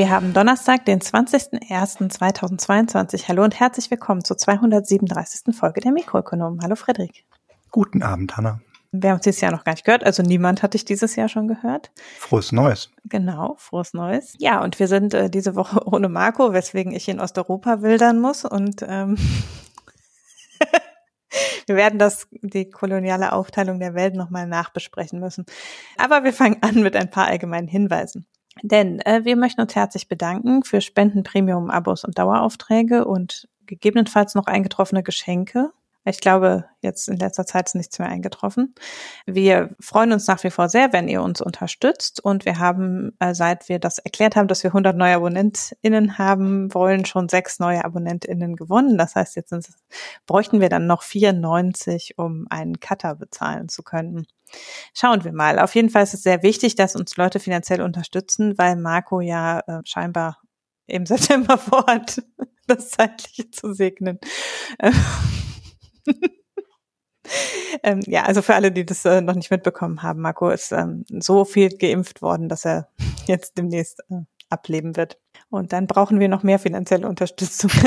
Wir haben Donnerstag, den 20.01.2022. Hallo und herzlich willkommen zur 237. Folge der Mikroökonomen. Hallo Frederik. Guten Abend, Hanna. Wir haben uns dieses Jahr noch gar nicht gehört, also niemand hat dich dieses Jahr schon gehört. Frohes Neues. Genau, frohes Neues. Ja, und wir sind äh, diese Woche ohne Marco, weswegen ich in Osteuropa wildern muss und ähm, wir werden das, die koloniale Aufteilung der Welt nochmal nachbesprechen müssen. Aber wir fangen an mit ein paar allgemeinen Hinweisen. Denn äh, wir möchten uns herzlich bedanken für Spenden, Premium, Abos und Daueraufträge und gegebenenfalls noch eingetroffene Geschenke. Ich glaube, jetzt in letzter Zeit ist nichts mehr eingetroffen. Wir freuen uns nach wie vor sehr, wenn ihr uns unterstützt. Und wir haben, äh, seit wir das erklärt haben, dass wir 100 neue AbonnentInnen haben wollen, schon sechs neue AbonnentInnen gewonnen. Das heißt, jetzt bräuchten wir dann noch 94, um einen Cutter bezahlen zu können. Schauen wir mal. Auf jeden Fall ist es sehr wichtig, dass uns Leute finanziell unterstützen, weil Marco ja äh, scheinbar im September vorhat, das Zeitliche zu segnen. ähm, ja, also für alle, die das äh, noch nicht mitbekommen haben, Marco ist ähm, so viel geimpft worden, dass er jetzt demnächst äh, ableben wird. Und dann brauchen wir noch mehr finanzielle Unterstützung.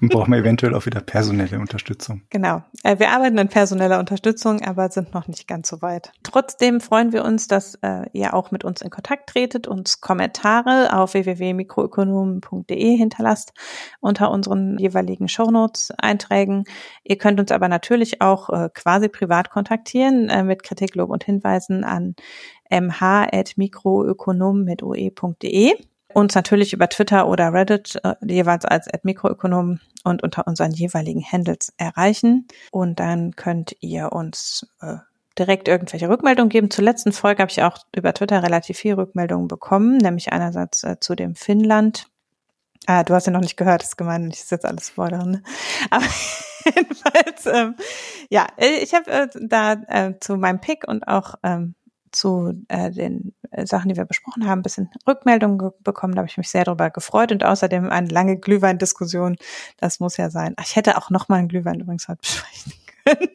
Und brauchen wir eventuell auch wieder personelle Unterstützung. Genau. Äh, wir arbeiten an personeller Unterstützung, aber sind noch nicht ganz so weit. Trotzdem freuen wir uns, dass äh, ihr auch mit uns in Kontakt tretet, uns Kommentare auf www.mikroökonomen.de hinterlasst unter unseren jeweiligen Shownotes-Einträgen. Ihr könnt uns aber natürlich auch äh, quasi privat kontaktieren äh, mit Kritik, Lob und Hinweisen an mh.mikroökonom mit oe.de uns natürlich über Twitter oder Reddit äh, jeweils als Mikroökonom und unter unseren jeweiligen Handles erreichen. Und dann könnt ihr uns äh, direkt irgendwelche Rückmeldungen geben. Zur letzten Folge habe ich auch über Twitter relativ viel Rückmeldungen bekommen, nämlich einerseits äh, zu dem Finnland. Ah, du hast ja noch nicht gehört, das ist gemein, ich jetzt alles spoilern. Ne? Aber jedenfalls, ähm, ja, ich habe äh, da äh, zu meinem Pick und auch ähm, zu äh, den äh, Sachen, die wir besprochen haben, ein bisschen Rückmeldungen bekommen. Da habe ich mich sehr darüber gefreut und außerdem eine lange Glühwein-Diskussion. Das muss ja sein. Ach, ich hätte auch noch mal einen Glühwein übrigens heute besprechen können.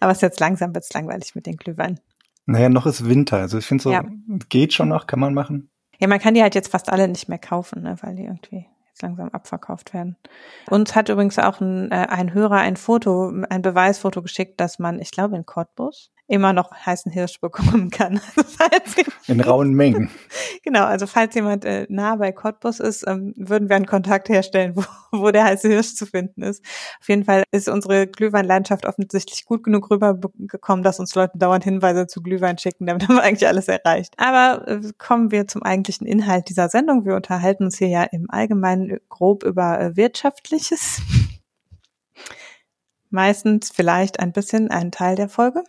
Aber es ist jetzt langsam wird's langweilig mit den Glühwein. Naja, noch ist Winter. Also ich finde so, ja. geht schon noch, kann man machen. Ja, man kann die halt jetzt fast alle nicht mehr kaufen, ne, weil die irgendwie jetzt langsam abverkauft werden. Uns hat übrigens auch ein, äh, ein Hörer ein Foto, ein Beweisfoto geschickt, dass man, ich glaube in Cottbus, immer noch heißen Hirsch bekommen kann. Also in rauen Mengen. genau, also falls jemand äh, nah bei Cottbus ist, ähm, würden wir einen Kontakt herstellen, wo, wo der heiße Hirsch zu finden ist. Auf jeden Fall ist unsere Glühweinlandschaft offensichtlich gut genug rübergekommen, dass uns Leute dauernd Hinweise zu Glühwein schicken. Damit haben wir eigentlich alles erreicht. Aber äh, kommen wir zum eigentlichen Inhalt dieser Sendung. Wir unterhalten uns hier ja im Allgemeinen grob über äh, Wirtschaftliches. Meistens vielleicht ein bisschen ein Teil der Folge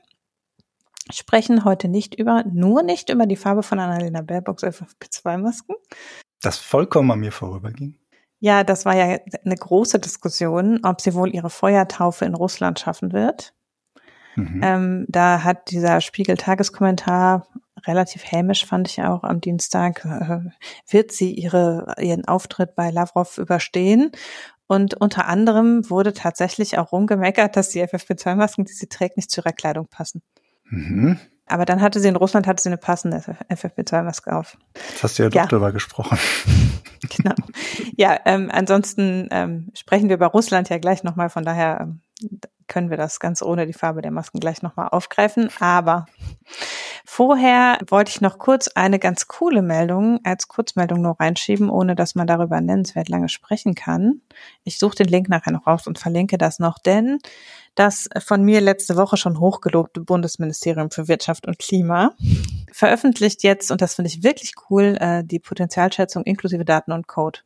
sprechen heute nicht über, nur nicht über die Farbe von Annalena Baerbocks FFP2-Masken. Das vollkommen an mir vorüberging. Ja, das war ja eine große Diskussion, ob sie wohl ihre Feuertaufe in Russland schaffen wird. Mhm. Ähm, da hat dieser Spiegel-Tageskommentar relativ hämisch, fand ich auch am Dienstag, äh, wird sie ihre, ihren Auftritt bei Lavrov überstehen? Und unter anderem wurde tatsächlich auch rumgemeckert, dass die FFP2-Masken, die sie trägt, nicht zu ihrer Kleidung passen. Mhm. Aber dann hatte sie in Russland hatte sie eine passende FFP2-Maske auf. Jetzt hast du ja, ja. doch darüber gesprochen. Genau. Ja, ähm, ansonsten ähm, sprechen wir über Russland ja gleich nochmal, von daher ähm, können wir das ganz ohne die Farbe der Masken gleich nochmal aufgreifen. Aber vorher wollte ich noch kurz eine ganz coole Meldung als Kurzmeldung nur reinschieben, ohne dass man darüber nennenswert lange sprechen kann. Ich suche den Link nachher noch raus und verlinke das noch, denn das von mir letzte Woche schon hochgelobte Bundesministerium für Wirtschaft und Klima veröffentlicht jetzt, und das finde ich wirklich cool, äh, die Potenzialschätzung inklusive Daten und Code.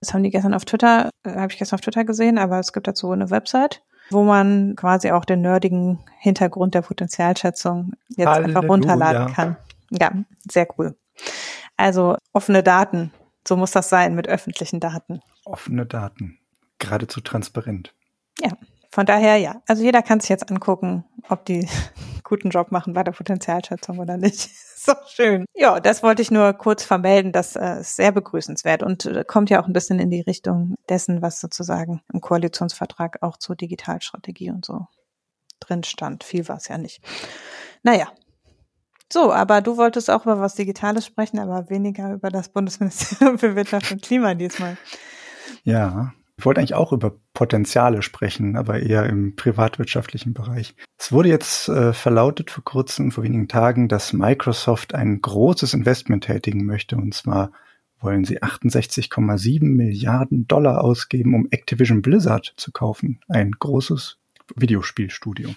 Das haben die gestern auf Twitter, äh, habe ich gestern auf Twitter gesehen, aber es gibt dazu eine Website, wo man quasi auch den nerdigen Hintergrund der Potenzialschätzung jetzt Halleluja. einfach runterladen kann. Ja, sehr cool. Also offene Daten, so muss das sein mit öffentlichen Daten. Offene Daten, geradezu transparent. Ja, von daher ja. Also jeder kann sich jetzt angucken, ob die guten Job machen bei der Potenzialschätzung oder nicht. so schön. Ja, das wollte ich nur kurz vermelden. Das äh, ist sehr begrüßenswert und äh, kommt ja auch ein bisschen in die Richtung dessen, was sozusagen im Koalitionsvertrag auch zur Digitalstrategie und so drin stand. Viel war es ja nicht. Naja, So, aber du wolltest auch über was Digitales sprechen, aber weniger über das Bundesministerium für Wirtschaft und Klima diesmal. Ja, ich wollte eigentlich auch über Potenziale sprechen, aber eher im privatwirtschaftlichen Bereich. Es wurde jetzt äh, verlautet vor kurzem, vor wenigen Tagen, dass Microsoft ein großes Investment tätigen möchte. Und zwar wollen sie 68,7 Milliarden Dollar ausgeben, um Activision Blizzard zu kaufen. Ein großes Videospielstudio.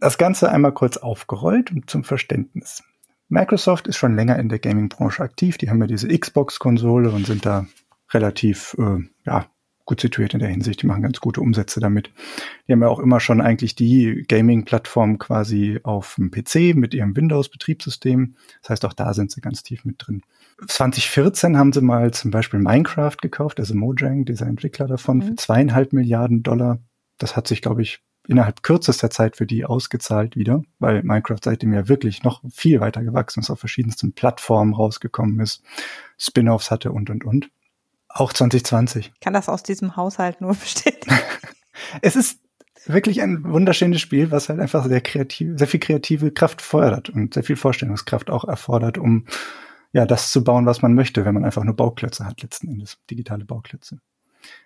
Das Ganze einmal kurz aufgerollt und zum Verständnis. Microsoft ist schon länger in der Gaming-Branche aktiv. Die haben ja diese Xbox-Konsole und sind da relativ äh, ja, gut situiert in der Hinsicht. Die machen ganz gute Umsätze damit. Die haben ja auch immer schon eigentlich die Gaming-Plattform quasi auf dem PC mit ihrem Windows-Betriebssystem. Das heißt, auch da sind sie ganz tief mit drin. 2014 haben sie mal zum Beispiel Minecraft gekauft, also Mojang, dieser Entwickler davon, mhm. für zweieinhalb Milliarden Dollar. Das hat sich, glaube ich, innerhalb kürzester Zeit für die ausgezahlt wieder, weil Minecraft seitdem ja wirklich noch viel weiter gewachsen ist, auf verschiedensten Plattformen rausgekommen ist, Spin-offs hatte und, und, und. Auch 2020. Kann das aus diesem Haushalt nur bestätigen? es ist wirklich ein wunderschönes Spiel, was halt einfach sehr kreativ, sehr viel kreative Kraft fördert und sehr viel Vorstellungskraft auch erfordert, um ja das zu bauen, was man möchte, wenn man einfach nur Bauklötze hat letzten Endes, digitale Bauklötze.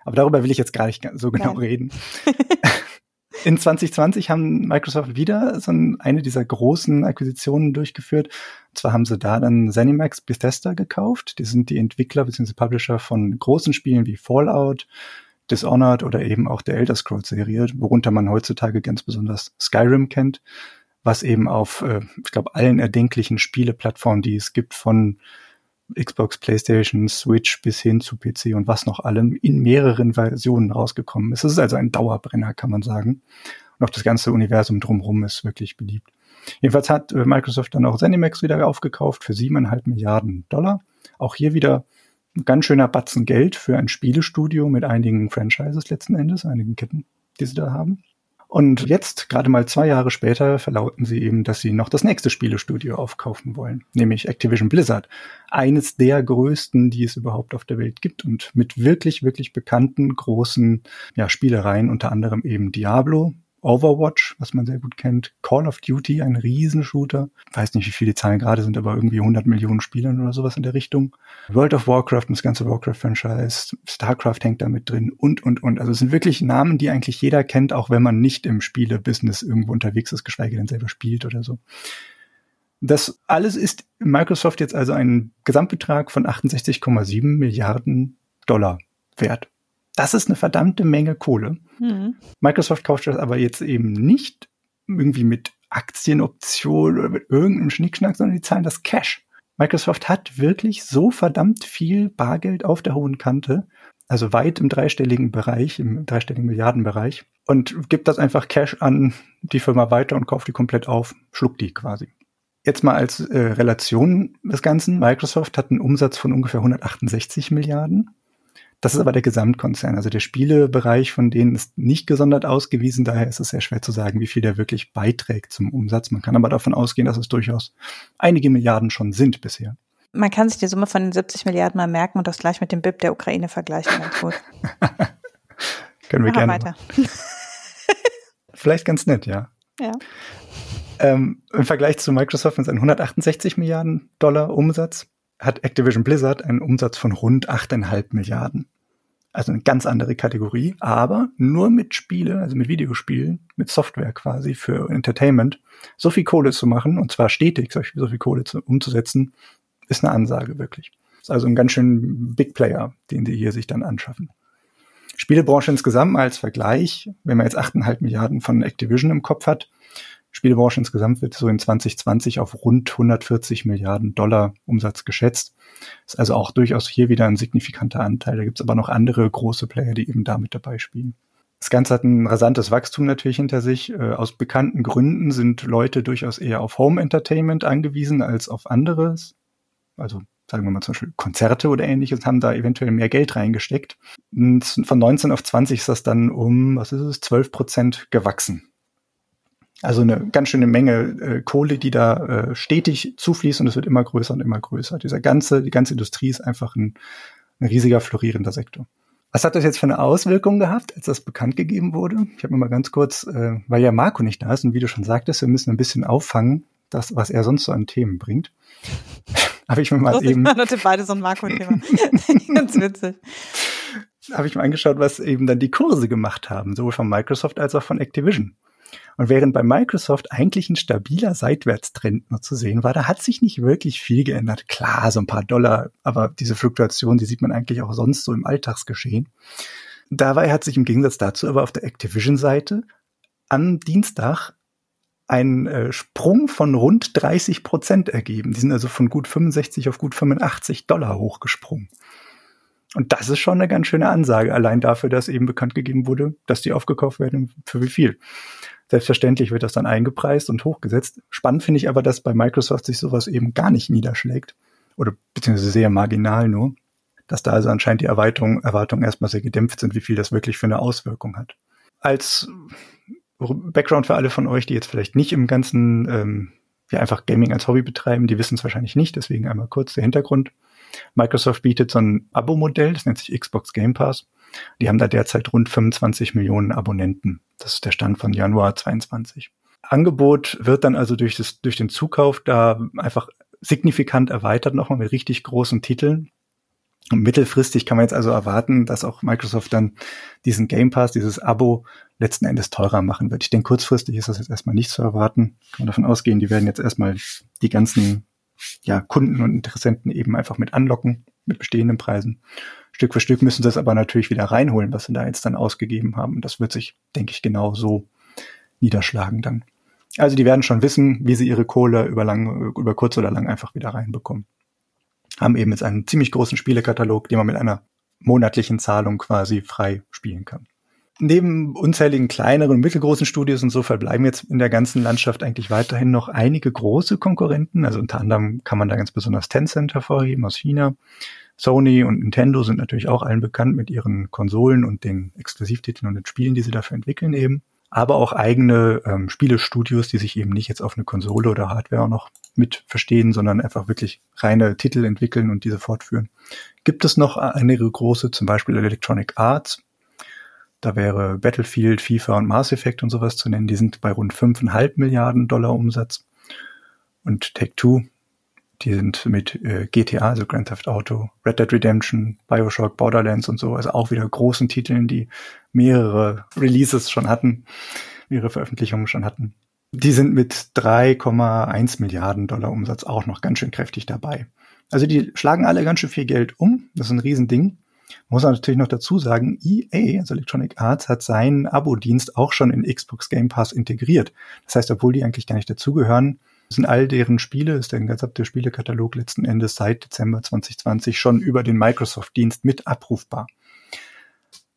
Aber darüber will ich jetzt gar nicht so genau Geil. reden. In 2020 haben Microsoft wieder so eine dieser großen Akquisitionen durchgeführt. Und zwar haben sie da dann ZeniMax Bethesda gekauft. Die sind die Entwickler bzw. Publisher von großen Spielen wie Fallout, Dishonored oder eben auch der Elder Scrolls Serie, worunter man heutzutage ganz besonders Skyrim kennt, was eben auf, äh, ich glaube, allen erdenklichen Spieleplattformen, die es gibt, von Xbox, PlayStation, Switch bis hin zu PC und was noch allem in mehreren Versionen rausgekommen ist. Es ist also ein Dauerbrenner, kann man sagen. Und auch das ganze Universum drumherum ist wirklich beliebt. Jedenfalls hat äh, Microsoft dann auch ZeniMax wieder aufgekauft für siebeneinhalb Milliarden Dollar. Auch hier wieder ein ganz schöner Batzen Geld für ein Spielestudio mit einigen Franchises letzten Endes, einigen Ketten, die sie da haben. Und jetzt, gerade mal zwei Jahre später, verlauten sie eben, dass sie noch das nächste Spielestudio aufkaufen wollen, nämlich Activision Blizzard. Eines der größten, die es überhaupt auf der Welt gibt und mit wirklich, wirklich bekannten großen ja, Spielereien, unter anderem eben Diablo, Overwatch, was man sehr gut kennt, Call of Duty, ein Riesenshooter. Weiß nicht, wie viele Zahlen gerade sind, aber irgendwie 100 Millionen Spielern oder sowas in der Richtung. World of Warcraft, das ganze Warcraft-Franchise, StarCraft hängt da mit drin und, und, und. Also es sind wirklich Namen, die eigentlich jeder kennt, auch wenn man nicht im Spiele-Business irgendwo unterwegs ist, geschweige denn selber spielt oder so. Das alles ist Microsoft jetzt also ein Gesamtbetrag von 68,7 Milliarden Dollar wert. Das ist eine verdammte Menge Kohle. Mhm. Microsoft kauft das aber jetzt eben nicht irgendwie mit Aktienoptionen oder mit irgendeinem Schnickschnack, sondern die zahlen das Cash. Microsoft hat wirklich so verdammt viel Bargeld auf der hohen Kante, also weit im dreistelligen Bereich, im dreistelligen Milliardenbereich und gibt das einfach Cash an die Firma weiter und kauft die komplett auf, schluckt die quasi. Jetzt mal als äh, Relation des Ganzen. Microsoft hat einen Umsatz von ungefähr 168 Milliarden das ist aber der Gesamtkonzern. Also der Spielebereich von denen ist nicht gesondert ausgewiesen. Daher ist es sehr schwer zu sagen, wie viel der wirklich beiträgt zum Umsatz. Man kann aber davon ausgehen, dass es durchaus einige Milliarden schon sind bisher. Man kann sich die Summe von den 70 Milliarden mal merken und das gleich mit dem BIP der Ukraine vergleichen. Ganz gut. Können wir Aha, gerne. Weiter. Vielleicht ganz nett, ja. Ja. Ähm, Im Vergleich zu Microsoft mit seinen 168 Milliarden Dollar Umsatz hat Activision Blizzard einen Umsatz von rund 8,5 Milliarden. Also eine ganz andere Kategorie, aber nur mit Spiele, also mit Videospielen, mit Software quasi für Entertainment, so viel Kohle zu machen, und zwar stetig so viel Kohle zu, umzusetzen, ist eine Ansage wirklich. Ist also ein ganz schön Big Player, den die hier sich dann anschaffen. Spielebranche insgesamt als Vergleich, wenn man jetzt 8,5 Milliarden von Activision im Kopf hat, Spielebranche insgesamt wird so in 2020 auf rund 140 Milliarden Dollar Umsatz geschätzt. Ist also auch durchaus hier wieder ein signifikanter Anteil. Da gibt es aber noch andere große Player, die eben damit dabei spielen. Das Ganze hat ein rasantes Wachstum natürlich hinter sich. Äh, aus bekannten Gründen sind Leute durchaus eher auf Home Entertainment angewiesen als auf anderes. Also sagen wir mal zum Beispiel Konzerte oder ähnliches, haben da eventuell mehr Geld reingesteckt. Und von 19 auf 20 ist das dann um, was ist es, 12 Prozent gewachsen. Also eine ganz schöne Menge äh, Kohle, die da äh, stetig zufließt und es wird immer größer und immer größer. Dieser ganze, die ganze Industrie ist einfach ein, ein riesiger florierender Sektor. Was hat das jetzt für eine Auswirkung gehabt, als das bekannt gegeben wurde? Ich habe mir mal ganz kurz, äh, weil ja Marco nicht da ist und wie du schon sagtest, wir müssen ein bisschen auffangen, das, was er sonst so an Themen bringt. Habe ich mir mal eben. man hatte beide so ein Marco-Thema. Ganz witzig. Habe ich mir angeschaut, was eben dann die Kurse gemacht haben, sowohl von Microsoft als auch von Activision. Und während bei Microsoft eigentlich ein stabiler Seitwärtstrend nur zu sehen war, da hat sich nicht wirklich viel geändert. Klar, so ein paar Dollar, aber diese Fluktuation, die sieht man eigentlich auch sonst so im Alltagsgeschehen. Dabei hat sich im Gegensatz dazu aber auf der Activision-Seite am Dienstag ein äh, Sprung von rund 30 Prozent ergeben. Die sind also von gut 65 auf gut 85 Dollar hochgesprungen. Und das ist schon eine ganz schöne Ansage, allein dafür, dass eben bekannt gegeben wurde, dass die aufgekauft werden, für wie viel. Selbstverständlich wird das dann eingepreist und hochgesetzt. Spannend finde ich aber, dass bei Microsoft sich sowas eben gar nicht niederschlägt. Oder beziehungsweise sehr marginal nur. Dass da also anscheinend die Erwartungen Erwartungen erstmal sehr gedämpft sind, wie viel das wirklich für eine Auswirkung hat. Als Background für alle von euch, die jetzt vielleicht nicht im ganzen, ähm, ja einfach Gaming als Hobby betreiben, die wissen es wahrscheinlich nicht, deswegen einmal kurz der Hintergrund. Microsoft bietet so ein Abo-Modell, das nennt sich Xbox Game Pass. Die haben da derzeit rund 25 Millionen Abonnenten. Das ist der Stand von Januar 22. Angebot wird dann also durch, das, durch den Zukauf da einfach signifikant erweitert, nochmal mit richtig großen Titeln. Und mittelfristig kann man jetzt also erwarten, dass auch Microsoft dann diesen Game Pass, dieses Abo letzten Endes teurer machen wird. Ich denke, kurzfristig ist das jetzt erstmal nicht zu erwarten. Kann man davon ausgehen, die werden jetzt erstmal die ganzen ja, Kunden und Interessenten eben einfach mit anlocken, mit bestehenden Preisen. Stück für Stück müssen sie es aber natürlich wieder reinholen, was sie da jetzt dann ausgegeben haben. Und das wird sich, denke ich, genau so niederschlagen dann. Also die werden schon wissen, wie sie ihre Kohle über lang, über kurz oder lang einfach wieder reinbekommen. Haben eben jetzt einen ziemlich großen Spielekatalog, den man mit einer monatlichen Zahlung quasi frei spielen kann. Neben unzähligen kleineren und mittelgroßen Studios und so verbleiben jetzt in der ganzen Landschaft eigentlich weiterhin noch einige große Konkurrenten. Also unter anderem kann man da ganz besonders Tencent hervorheben aus China, Sony und Nintendo sind natürlich auch allen bekannt mit ihren Konsolen und den Exklusivtiteln und den Spielen, die sie dafür entwickeln eben. Aber auch eigene ähm, Spielestudios, die sich eben nicht jetzt auf eine Konsole oder Hardware noch mit verstehen, sondern einfach wirklich reine Titel entwickeln und diese fortführen. Gibt es noch einige große, zum Beispiel Electronic Arts. Da wäre Battlefield, FIFA und Mass Effect und sowas zu nennen. Die sind bei rund 5,5 Milliarden Dollar Umsatz. Und Take-Two die sind mit äh, GTA, also Grand Theft Auto, Red Dead Redemption, Bioshock, Borderlands und so, also auch wieder großen Titeln, die mehrere Releases schon hatten, mehrere Veröffentlichungen schon hatten. Die sind mit 3,1 Milliarden Dollar Umsatz auch noch ganz schön kräftig dabei. Also die schlagen alle ganz schön viel Geld um. Das ist ein Riesending. Muss man natürlich noch dazu sagen, EA, also Electronic Arts, hat seinen Abo-Dienst auch schon in Xbox Game Pass integriert. Das heißt, obwohl die eigentlich gar nicht dazugehören, sind all deren Spiele, ist der gesamte Spielekatalog letzten Endes seit Dezember 2020 schon über den Microsoft-Dienst mit abrufbar.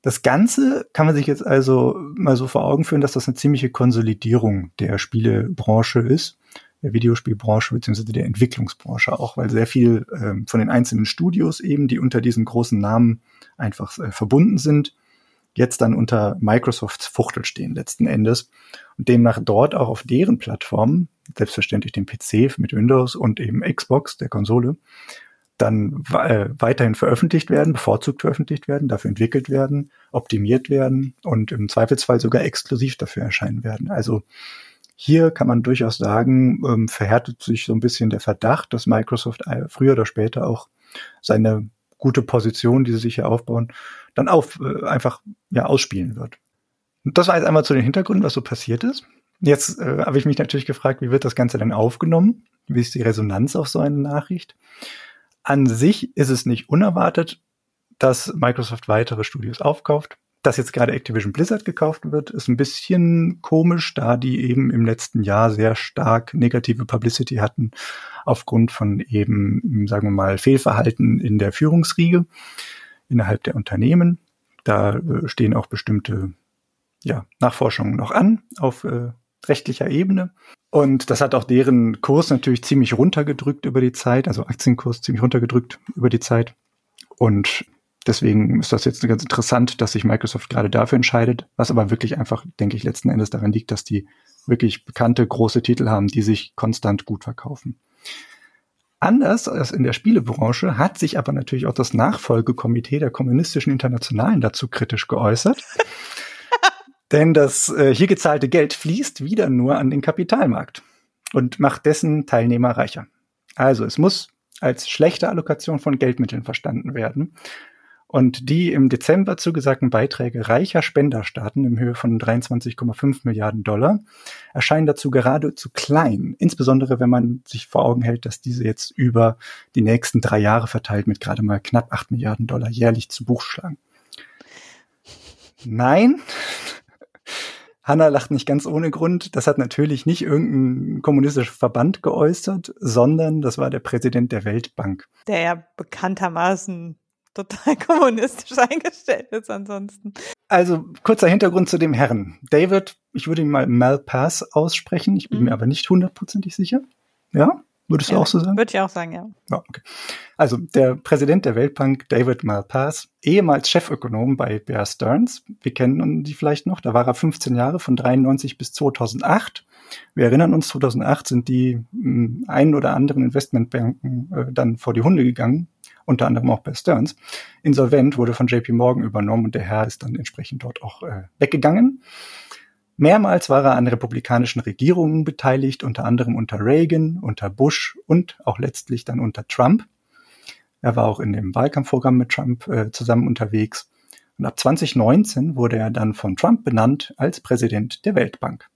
Das Ganze kann man sich jetzt also mal so vor Augen führen, dass das eine ziemliche Konsolidierung der Spielebranche ist, der Videospielbranche bzw. der Entwicklungsbranche auch, weil sehr viel ähm, von den einzelnen Studios eben, die unter diesen großen Namen einfach äh, verbunden sind, jetzt dann unter Microsofts Fuchtel stehen letzten Endes und demnach dort auch auf deren Plattformen selbstverständlich den PC mit Windows und eben Xbox, der Konsole, dann äh, weiterhin veröffentlicht werden, bevorzugt veröffentlicht werden, dafür entwickelt werden, optimiert werden und im Zweifelsfall sogar exklusiv dafür erscheinen werden. Also hier kann man durchaus sagen, ähm, verhärtet sich so ein bisschen der Verdacht, dass Microsoft äh, früher oder später auch seine gute Position, die sie sich hier aufbauen, dann auf, äh, einfach ja ausspielen wird. Und das war jetzt einmal zu den Hintergründen, was so passiert ist. Jetzt äh, habe ich mich natürlich gefragt, wie wird das Ganze denn aufgenommen? Wie ist die Resonanz auf so eine Nachricht? An sich ist es nicht unerwartet, dass Microsoft weitere Studios aufkauft. Dass jetzt gerade Activision Blizzard gekauft wird, ist ein bisschen komisch, da die eben im letzten Jahr sehr stark negative Publicity hatten aufgrund von eben, sagen wir mal, Fehlverhalten in der Führungsriege innerhalb der Unternehmen. Da äh, stehen auch bestimmte ja, Nachforschungen noch an auf äh, rechtlicher Ebene. Und das hat auch deren Kurs natürlich ziemlich runtergedrückt über die Zeit, also Aktienkurs ziemlich runtergedrückt über die Zeit. Und deswegen ist das jetzt ganz interessant, dass sich Microsoft gerade dafür entscheidet, was aber wirklich einfach, denke ich, letzten Endes daran liegt, dass die wirklich bekannte große Titel haben, die sich konstant gut verkaufen. Anders als in der Spielebranche hat sich aber natürlich auch das Nachfolgekomitee der Kommunistischen Internationalen dazu kritisch geäußert. Denn das äh, hier gezahlte Geld fließt wieder nur an den Kapitalmarkt. und macht dessen Teilnehmer reicher. Also es muss als schlechte Allokation von Geldmitteln verstanden werden. Und die im Dezember zugesagten Beiträge reicher Spenderstaaten im Höhe von 23,5 Milliarden Dollar erscheinen dazu geradezu klein, insbesondere wenn man sich vor Augen hält, dass diese jetzt über die nächsten drei Jahre verteilt mit gerade mal knapp 8 Milliarden Dollar jährlich zu Buch schlagen. Nein, Hanna lacht nicht ganz ohne Grund. Das hat natürlich nicht irgendein kommunistischer Verband geäußert, sondern das war der Präsident der Weltbank. Der ja bekanntermaßen total kommunistisch eingestellt ist ansonsten. Also kurzer Hintergrund zu dem Herrn. David, ich würde ihn mal Malpass aussprechen, ich bin mhm. mir aber nicht hundertprozentig sicher. Ja? Würdest du ja, auch so sagen? Würde ich auch sagen, ja. ja okay. Also der Präsident der Weltbank, David Malpass, ehemals Chefökonom bei Bear Stearns. Wir kennen die vielleicht noch. Da war er 15 Jahre von 93 bis 2008. Wir erinnern uns, 2008 sind die mh, einen oder anderen Investmentbanken äh, dann vor die Hunde gegangen, unter anderem auch Bear Stearns. Insolvent wurde von JP Morgan übernommen und der Herr ist dann entsprechend dort auch äh, weggegangen. Mehrmals war er an republikanischen Regierungen beteiligt, unter anderem unter Reagan, unter Bush und auch letztlich dann unter Trump. Er war auch in dem Wahlkampfprogramm mit Trump äh, zusammen unterwegs. Und ab 2019 wurde er dann von Trump benannt als Präsident der Weltbank.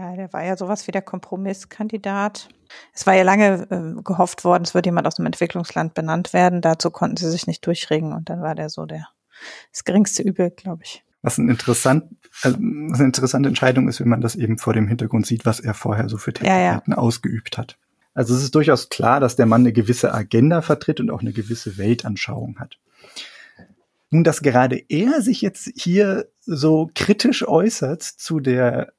Ja, der war ja sowas wie der Kompromisskandidat. Es war ja lange äh, gehofft worden, es würde jemand aus dem Entwicklungsland benannt werden. Dazu konnten sie sich nicht durchregen und dann war der so der das geringste Übel, glaube ich was, ein interessant, also was eine interessante Entscheidung ist, wenn man das eben vor dem Hintergrund sieht, was er vorher so für Tätigkeiten ja, ja. ausgeübt hat. Also es ist durchaus klar, dass der Mann eine gewisse Agenda vertritt und auch eine gewisse Weltanschauung hat. Nun, dass gerade er sich jetzt hier so kritisch äußert zu der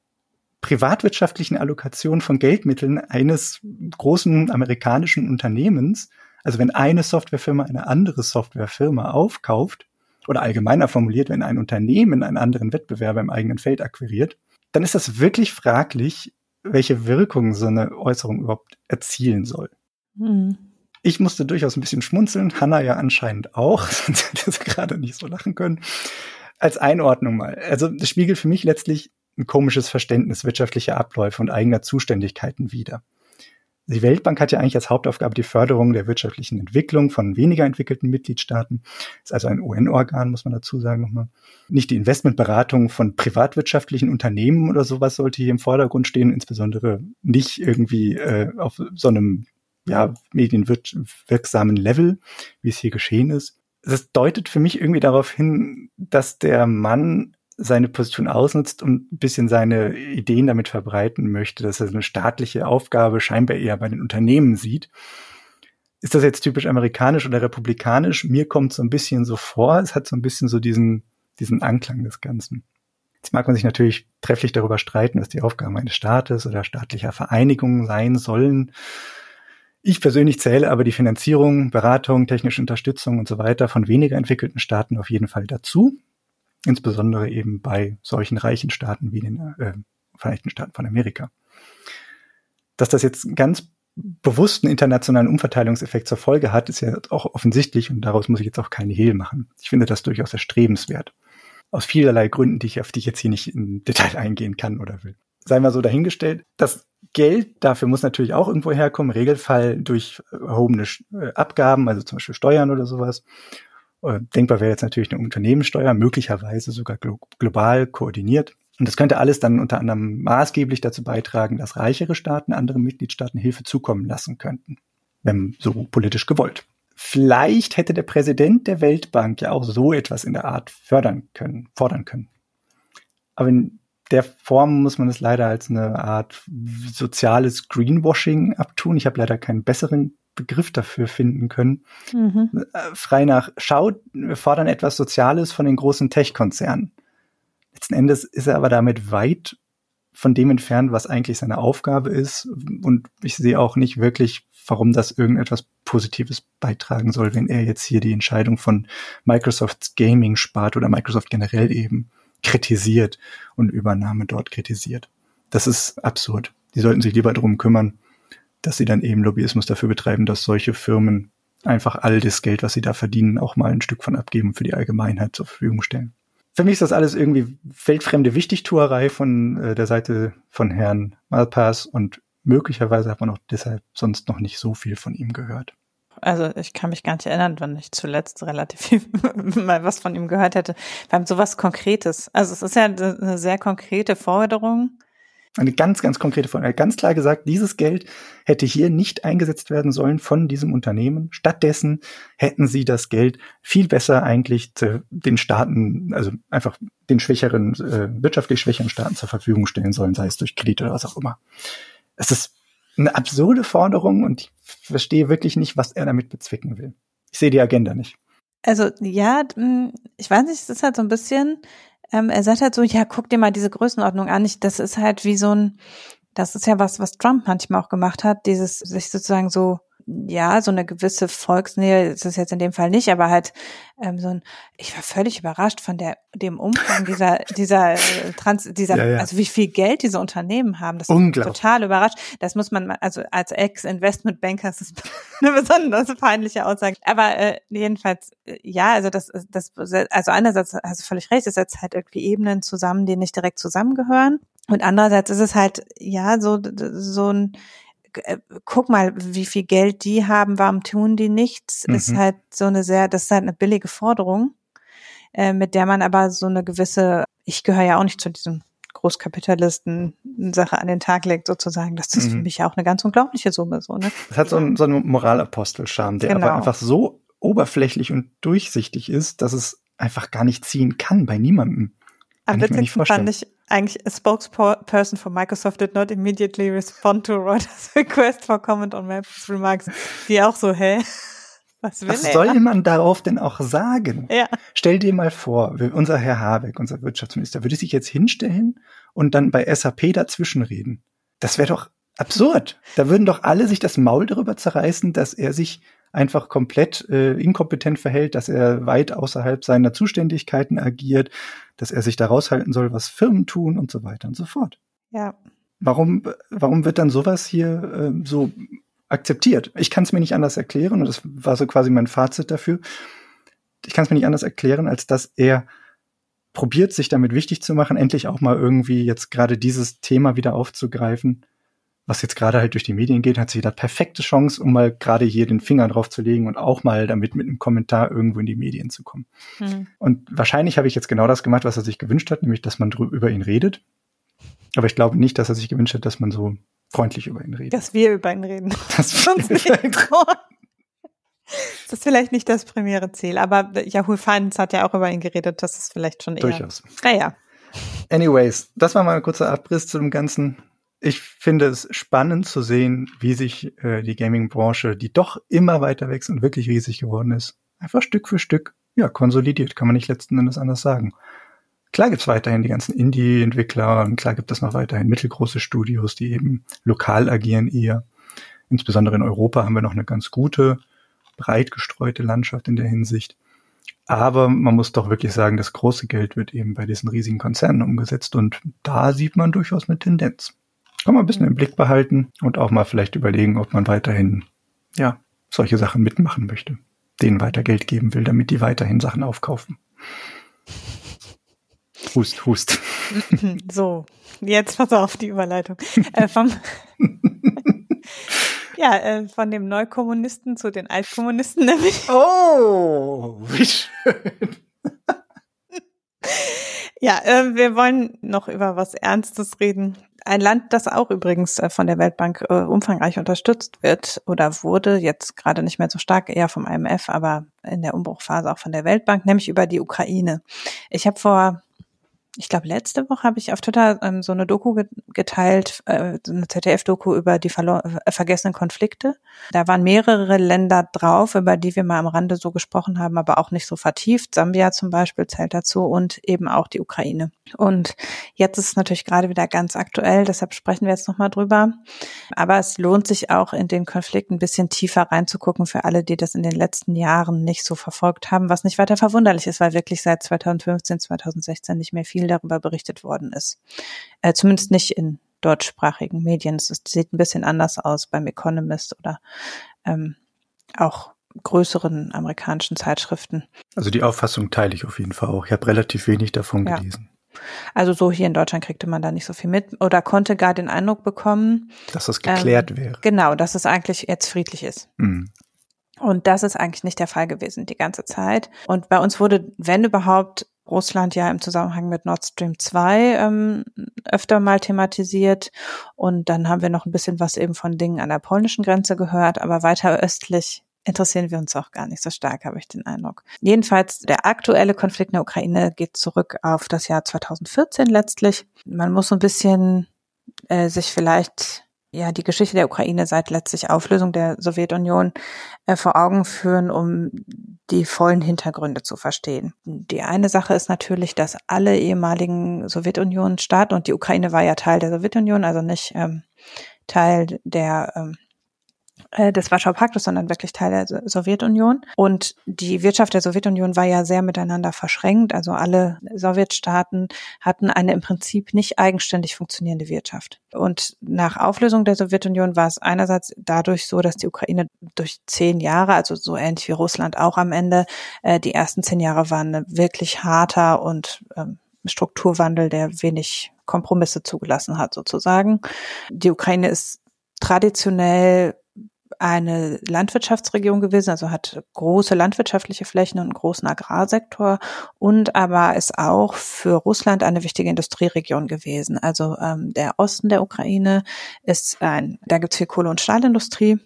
privatwirtschaftlichen Allokation von Geldmitteln eines großen amerikanischen Unternehmens, also wenn eine Softwarefirma eine andere Softwarefirma aufkauft, oder allgemeiner formuliert, wenn ein Unternehmen einen anderen Wettbewerber im eigenen Feld akquiriert, dann ist das wirklich fraglich, welche Wirkung so eine Äußerung überhaupt erzielen soll. Mhm. Ich musste durchaus ein bisschen schmunzeln, Hanna ja anscheinend auch, sonst hätte sie gerade nicht so lachen können. Als Einordnung mal. Also das spiegelt für mich letztlich ein komisches Verständnis wirtschaftlicher Abläufe und eigener Zuständigkeiten wider. Die Weltbank hat ja eigentlich als Hauptaufgabe die Förderung der wirtschaftlichen Entwicklung von weniger entwickelten Mitgliedstaaten. Ist also ein UN-Organ, muss man dazu sagen nochmal. Nicht die Investmentberatung von privatwirtschaftlichen Unternehmen oder sowas sollte hier im Vordergrund stehen, insbesondere nicht irgendwie äh, auf so einem ja, medienwirksamen Level, wie es hier geschehen ist. Das deutet für mich irgendwie darauf hin, dass der Mann seine Position ausnutzt und ein bisschen seine Ideen damit verbreiten möchte, dass er eine staatliche Aufgabe scheinbar eher bei den Unternehmen sieht. Ist das jetzt typisch amerikanisch oder republikanisch? Mir kommt so ein bisschen so vor, es hat so ein bisschen so diesen, diesen Anklang des Ganzen. Jetzt mag man sich natürlich trefflich darüber streiten, was die Aufgaben eines Staates oder staatlicher Vereinigungen sein sollen. Ich persönlich zähle aber die Finanzierung, Beratung, technische Unterstützung und so weiter von weniger entwickelten Staaten auf jeden Fall dazu insbesondere eben bei solchen reichen Staaten wie den äh, Vereinigten Staaten von Amerika. Dass das jetzt ganz bewussten internationalen Umverteilungseffekt zur Folge hat, ist ja auch offensichtlich und daraus muss ich jetzt auch keine Hehl machen. Ich finde das durchaus erstrebenswert. Aus vielerlei Gründen, die ich, auf die ich jetzt hier nicht im Detail eingehen kann oder will. Sei mal so dahingestellt. Das Geld dafür muss natürlich auch irgendwo herkommen, Regelfall durch erhobene äh, Abgaben, also zum Beispiel Steuern oder sowas. Äh, denkbar wäre jetzt natürlich eine Unternehmenssteuer, möglicherweise sogar global koordiniert. Und das könnte alles dann unter anderem maßgeblich dazu beitragen, dass reichere Staaten anderen Mitgliedstaaten Hilfe zukommen lassen könnten, wenn so politisch gewollt. Vielleicht hätte der Präsident der Weltbank ja auch so etwas in der Art fördern können, fordern können. Aber in der Form muss man es leider als eine Art soziales Greenwashing abtun. Ich habe leider keinen besseren Begriff dafür finden können. Mhm. Äh, frei nach, schaut, wir fordern etwas Soziales von den großen Tech-Konzernen. Letzten Endes ist er aber damit weit von dem entfernt, was eigentlich seine Aufgabe ist. Und ich sehe auch nicht wirklich, warum das irgendetwas Positives beitragen soll, wenn er jetzt hier die Entscheidung von Microsofts Gaming spart oder Microsoft generell eben kritisiert und Übernahme dort kritisiert. Das ist absurd. Die sollten sich lieber darum kümmern, dass sie dann eben Lobbyismus dafür betreiben, dass solche Firmen einfach all das Geld, was sie da verdienen, auch mal ein Stück von abgeben für die Allgemeinheit zur Verfügung stellen. Für mich ist das alles irgendwie weltfremde Wichtigtuerei von äh, der Seite von Herrn Malpass und möglicherweise hat man auch deshalb sonst noch nicht so viel von ihm gehört. Also ich kann mich gar nicht erinnern, wann ich zuletzt relativ mal was von ihm gehört hätte. Beim sowas Konkretes. Also es ist ja eine sehr konkrete Forderung. Eine ganz, ganz konkrete Forderung. Er hat ganz klar gesagt, dieses Geld hätte hier nicht eingesetzt werden sollen von diesem Unternehmen. Stattdessen hätten sie das Geld viel besser eigentlich den Staaten, also einfach den schwächeren, äh, wirtschaftlich schwächeren Staaten zur Verfügung stellen sollen, sei es durch Kredite oder was auch immer. Es ist eine absurde Forderung und ich verstehe wirklich nicht, was er damit bezwecken will. Ich sehe die Agenda nicht. Also ja, ich weiß nicht, es ist halt so ein bisschen, ähm, er sagt halt so, ja, guck dir mal diese Größenordnung an. Ich, das ist halt wie so ein, das ist ja was, was Trump manchmal auch gemacht hat, dieses sich sozusagen so ja, so eine gewisse Volksnähe ist es jetzt in dem Fall nicht, aber halt ähm, so ein, ich war völlig überrascht von der dem Umfang dieser dieser äh, Trans dieser ja, ja. also wie viel Geld diese Unternehmen haben. Das ist total überrascht. Das muss man also als Ex-Investmentbanker ist das eine besonders peinliche Aussage. Aber äh, jedenfalls äh, ja, also das das also einerseits hast du völlig recht, es setzt halt irgendwie Ebenen zusammen, die nicht direkt zusammengehören. Und andererseits ist es halt, ja, so, so ein, äh, guck mal, wie viel Geld die haben, warum tun die nichts, mhm. ist halt so eine sehr, das ist halt eine billige Forderung, äh, mit der man aber so eine gewisse, ich gehöre ja auch nicht zu diesem Großkapitalisten Sache an den Tag legt, sozusagen. Das ist mhm. für mich auch eine ganz unglaubliche Summe, so, ne? Das hat so einen, so einen Moralapostelscham, der genau. aber einfach so oberflächlich und durchsichtig ist, dass es einfach gar nicht ziehen kann bei niemandem. Am witzigsten fand ich eigentlich, a spokesperson for Microsoft did not immediately respond to Reuters request for comment on Maps remarks. Die auch so, hä? Was, will Was er? soll man darauf denn auch sagen? Ja. Stell dir mal vor, unser Herr Habeck, unser Wirtschaftsminister, würde sich jetzt hinstellen und dann bei SAP dazwischenreden. Das wäre doch absurd. Da würden doch alle sich das Maul darüber zerreißen, dass er sich einfach komplett äh, inkompetent verhält, dass er weit außerhalb seiner Zuständigkeiten agiert, dass er sich da raushalten soll, was Firmen tun und so weiter und so fort. Ja. Warum, warum wird dann sowas hier äh, so akzeptiert? Ich kann es mir nicht anders erklären und das war so quasi mein Fazit dafür. Ich kann es mir nicht anders erklären, als dass er probiert, sich damit wichtig zu machen, endlich auch mal irgendwie jetzt gerade dieses Thema wieder aufzugreifen was jetzt gerade halt durch die Medien geht, hat sie da perfekte Chance, um mal gerade hier den Finger drauf zu legen und auch mal damit mit einem Kommentar irgendwo in die Medien zu kommen. Mhm. Und wahrscheinlich habe ich jetzt genau das gemacht, was er sich gewünscht hat, nämlich, dass man über ihn redet. Aber ich glaube nicht, dass er sich gewünscht hat, dass man so freundlich über ihn redet. Dass wir über ihn reden. Das, uns nicht das ist vielleicht nicht das primäre Ziel, aber Yahoo Finance hat ja auch über ihn geredet, das ist vielleicht schon eher. Durchaus. Naja. Anyways, das war mal ein kurzer Abriss zu dem Ganzen ich finde es spannend zu sehen, wie sich äh, die Gaming-Branche, die doch immer weiter wächst und wirklich riesig geworden ist, einfach Stück für Stück ja konsolidiert, kann man nicht letzten Endes anders sagen. Klar gibt's weiterhin die ganzen Indie-Entwickler und klar gibt es noch weiterhin mittelgroße Studios, die eben lokal agieren eher. Insbesondere in Europa haben wir noch eine ganz gute, breit gestreute Landschaft in der Hinsicht. Aber man muss doch wirklich sagen, das große Geld wird eben bei diesen riesigen Konzernen umgesetzt und da sieht man durchaus eine Tendenz kann man ein bisschen im Blick behalten und auch mal vielleicht überlegen, ob man weiterhin, ja, solche Sachen mitmachen möchte. Denen weiter Geld geben will, damit die weiterhin Sachen aufkaufen. Hust, hust. So, jetzt pass auf die Überleitung. Äh, vom, ja, äh, von dem Neukommunisten zu den Altkommunisten nämlich. Oh, wie schön. Ja, äh, wir wollen noch über was Ernstes reden. Ein Land, das auch übrigens äh, von der Weltbank äh, umfangreich unterstützt wird oder wurde, jetzt gerade nicht mehr so stark, eher vom IMF, aber in der Umbruchphase auch von der Weltbank, nämlich über die Ukraine. Ich habe vor ich glaube, letzte Woche habe ich auf Twitter ähm, so eine Doku geteilt, äh, eine ZDF-Doku über die äh, vergessenen Konflikte. Da waren mehrere Länder drauf, über die wir mal am Rande so gesprochen haben, aber auch nicht so vertieft. Sambia zum Beispiel zählt dazu und eben auch die Ukraine. Und jetzt ist es natürlich gerade wieder ganz aktuell, deshalb sprechen wir jetzt nochmal drüber. Aber es lohnt sich auch in den Konflikt ein bisschen tiefer reinzugucken für alle, die das in den letzten Jahren nicht so verfolgt haben, was nicht weiter verwunderlich ist, weil wirklich seit 2015, 2016 nicht mehr viel darüber berichtet worden ist. Äh, zumindest nicht in deutschsprachigen Medien. Es sieht ein bisschen anders aus beim Economist oder ähm, auch größeren amerikanischen Zeitschriften. Also die Auffassung teile ich auf jeden Fall auch. Ich habe relativ wenig davon ja. gelesen. Also so hier in Deutschland kriegte man da nicht so viel mit oder konnte gar den Eindruck bekommen, dass das geklärt ähm, wäre. Genau, dass es eigentlich jetzt friedlich ist. Mhm. Und das ist eigentlich nicht der Fall gewesen die ganze Zeit. Und bei uns wurde, wenn überhaupt, Russland ja im Zusammenhang mit Nord Stream 2 ähm, öfter mal thematisiert. Und dann haben wir noch ein bisschen was eben von Dingen an der polnischen Grenze gehört, aber weiter östlich interessieren wir uns auch gar nicht so stark, habe ich den Eindruck. Jedenfalls, der aktuelle Konflikt in der Ukraine geht zurück auf das Jahr 2014 letztlich. Man muss so ein bisschen äh, sich vielleicht ja die Geschichte der Ukraine seit letztlich Auflösung der Sowjetunion äh, vor Augen führen, um die vollen Hintergründe zu verstehen. Die eine Sache ist natürlich, dass alle ehemaligen Sowjetunion-Staaten und die Ukraine war ja Teil der Sowjetunion, also nicht ähm, Teil der ähm, äh, des Warschauer Paktes, sondern wirklich Teil der Sowjetunion. Und die Wirtschaft der Sowjetunion war ja sehr miteinander verschränkt. Also alle Sowjetstaaten hatten eine im Prinzip nicht eigenständig funktionierende Wirtschaft. Und nach Auflösung der Sowjetunion war es einerseits dadurch so, dass die Ukraine durch zehn Jahre, also so ähnlich wie Russland auch am Ende, äh, die ersten zehn Jahre waren wirklich harter und ähm, Strukturwandel, der wenig Kompromisse zugelassen hat, sozusagen. Die Ukraine ist traditionell eine Landwirtschaftsregion gewesen, also hat große landwirtschaftliche Flächen und einen großen Agrarsektor und aber ist auch für Russland eine wichtige Industrieregion gewesen. Also ähm, der Osten der Ukraine ist ein, da gibt es viel Kohle- und Stahlindustrie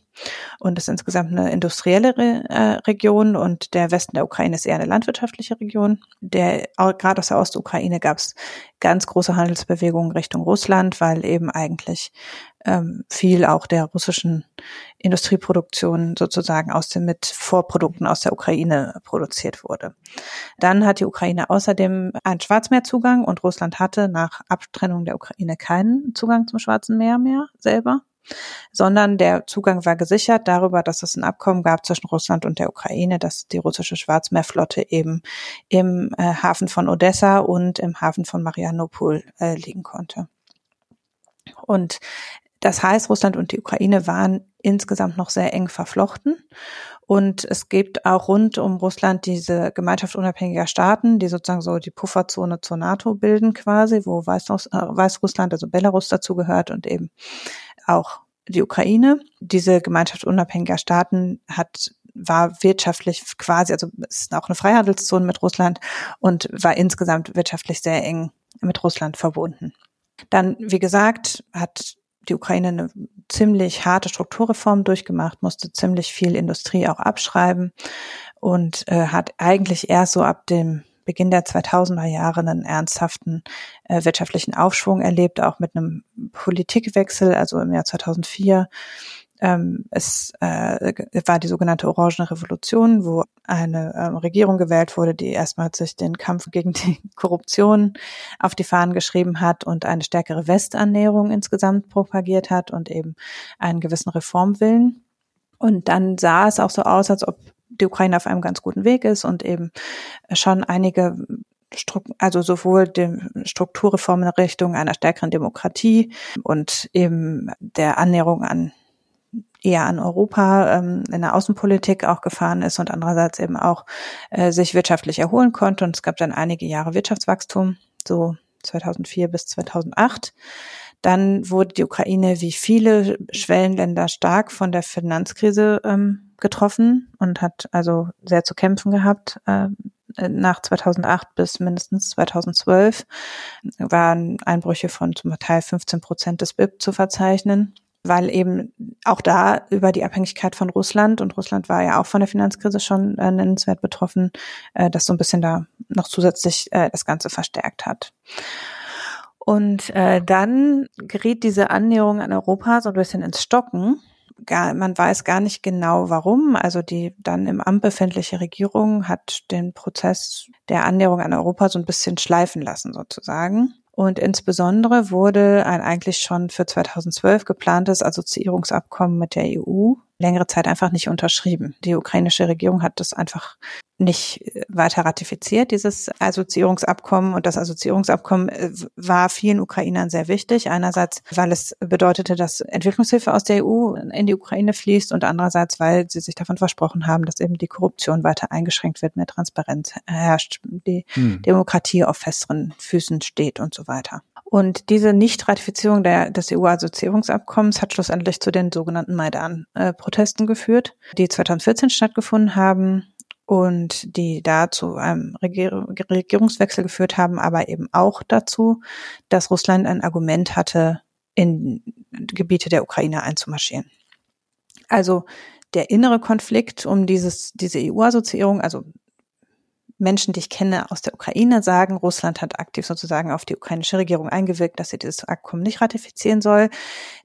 und ist insgesamt eine industrielle Re äh, Region und der Westen der Ukraine ist eher eine landwirtschaftliche Region. Der gerade aus der Ostukraine gab es ganz große Handelsbewegungen Richtung Russland, weil eben eigentlich ähm, viel auch der russischen Industrieproduktion sozusagen aus den mit Vorprodukten aus der Ukraine produziert wurde. Dann hat die Ukraine außerdem einen Schwarzmeerzugang und Russland hatte nach Abtrennung der Ukraine keinen Zugang zum Schwarzen Meer mehr selber sondern der Zugang war gesichert darüber, dass es ein Abkommen gab zwischen Russland und der Ukraine, dass die russische Schwarzmeerflotte eben im äh, Hafen von Odessa und im Hafen von Marianopol äh, liegen konnte. Und das heißt, Russland und die Ukraine waren insgesamt noch sehr eng verflochten. Und es gibt auch rund um Russland diese Gemeinschaft unabhängiger Staaten, die sozusagen so die Pufferzone zur NATO bilden quasi, wo äh, Weißrussland, also Belarus dazugehört und eben auch die Ukraine. Diese Gemeinschaft unabhängiger Staaten hat war wirtschaftlich quasi, also ist auch eine Freihandelszone mit Russland und war insgesamt wirtschaftlich sehr eng mit Russland verbunden. Dann, wie gesagt, hat die Ukraine eine ziemlich harte Strukturreform durchgemacht, musste ziemlich viel Industrie auch abschreiben und äh, hat eigentlich erst so ab dem Beginn der 2000er Jahre einen ernsthaften äh, wirtschaftlichen Aufschwung erlebt, auch mit einem Politikwechsel, also im Jahr 2004 ähm, es äh, war die sogenannte Orangene Revolution, wo eine ähm, Regierung gewählt wurde, die erstmal sich den Kampf gegen die Korruption auf die Fahnen geschrieben hat und eine stärkere Westannäherung insgesamt propagiert hat und eben einen gewissen Reformwillen. Und dann sah es auch so aus, als ob die Ukraine auf einem ganz guten Weg ist und eben schon einige also sowohl die Strukturreformen in Richtung einer stärkeren Demokratie und eben der Annäherung an eher an Europa ähm, in der Außenpolitik auch gefahren ist und andererseits eben auch äh, sich wirtschaftlich erholen konnte. Und es gab dann einige Jahre Wirtschaftswachstum, so 2004 bis 2008. Dann wurde die Ukraine wie viele Schwellenländer stark von der Finanzkrise ähm, getroffen und hat also sehr zu kämpfen gehabt. Äh, nach 2008 bis mindestens 2012 waren Einbrüche von zum Teil 15 Prozent des BIP zu verzeichnen weil eben auch da über die Abhängigkeit von Russland und Russland war ja auch von der Finanzkrise schon äh, nennenswert betroffen, äh, das so ein bisschen da noch zusätzlich äh, das Ganze verstärkt hat. Und äh, dann geriet diese Annäherung an Europa so ein bisschen ins Stocken. Gar, man weiß gar nicht genau warum. Also die dann im Amt befindliche Regierung hat den Prozess der Annäherung an Europa so ein bisschen schleifen lassen sozusagen. Und insbesondere wurde ein eigentlich schon für 2012 geplantes Assoziierungsabkommen mit der EU längere Zeit einfach nicht unterschrieben. Die ukrainische Regierung hat das einfach nicht äh, weiter ratifiziert, dieses Assoziierungsabkommen. Und das Assoziierungsabkommen äh, war vielen Ukrainern sehr wichtig. Einerseits, weil es bedeutete, dass Entwicklungshilfe aus der EU in die Ukraine fließt und andererseits, weil sie sich davon versprochen haben, dass eben die Korruption weiter eingeschränkt wird, mehr Transparenz herrscht, die hm. Demokratie auf festeren Füßen steht und so weiter. Und diese Nichtratifizierung des EU-Assoziierungsabkommens hat schlussendlich zu den sogenannten Maidan-Protesten geführt, die 2014 stattgefunden haben und die da zu einem Regierungswechsel geführt haben, aber eben auch dazu, dass Russland ein Argument hatte, in Gebiete der Ukraine einzumarschieren. Also der innere Konflikt um dieses, diese EU-Assoziierung, also Menschen, die ich kenne aus der Ukraine, sagen, Russland hat aktiv sozusagen auf die ukrainische Regierung eingewirkt, dass sie dieses Abkommen nicht ratifizieren soll.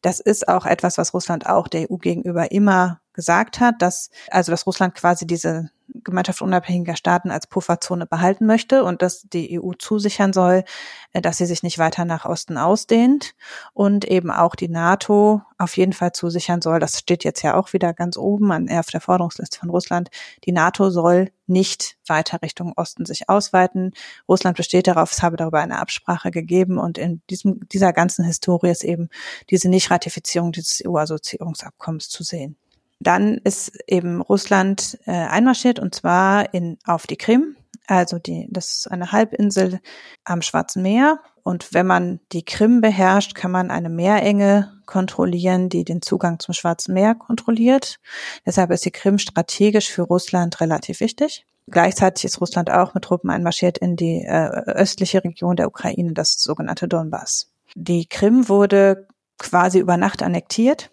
Das ist auch etwas, was Russland auch der EU gegenüber immer gesagt hat, dass, also dass Russland quasi diese Gemeinschaft unabhängiger Staaten als Pufferzone behalten möchte und dass die EU zusichern soll, äh, dass sie sich nicht weiter nach Osten ausdehnt und eben auch die NATO auf jeden Fall zusichern soll, das steht jetzt ja auch wieder ganz oben an auf der Forderungsliste von Russland, die NATO soll nicht weiter Richtung Osten sich ausweiten. Russland besteht darauf, es habe darüber eine Absprache gegeben und in diesem, dieser ganzen Historie ist eben diese Nichtratifizierung dieses EU-Assoziierungsabkommens zu sehen. Dann ist eben Russland äh, einmarschiert und zwar in, auf die Krim. Also die, das ist eine Halbinsel am Schwarzen Meer. Und wenn man die Krim beherrscht, kann man eine Meerenge kontrollieren, die den Zugang zum Schwarzen Meer kontrolliert. Deshalb ist die Krim strategisch für Russland relativ wichtig. Gleichzeitig ist Russland auch mit Truppen einmarschiert in die äh, östliche Region der Ukraine, das sogenannte Donbass. Die Krim wurde quasi über Nacht annektiert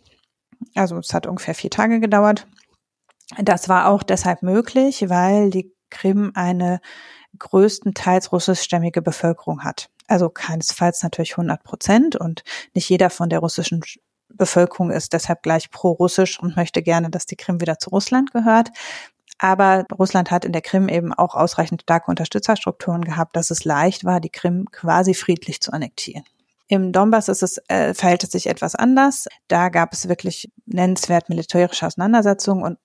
also es hat ungefähr vier Tage gedauert. Das war auch deshalb möglich, weil die Krim eine größtenteils russischstämmige Bevölkerung hat. Also keinesfalls natürlich 100 Prozent und nicht jeder von der russischen Bevölkerung ist deshalb gleich pro-russisch und möchte gerne, dass die Krim wieder zu Russland gehört. Aber Russland hat in der Krim eben auch ausreichend starke Unterstützerstrukturen gehabt, dass es leicht war, die Krim quasi friedlich zu annektieren. Im Donbass ist es, äh, verhält es sich etwas anders. Da gab es wirklich nennenswert militärische Auseinandersetzungen und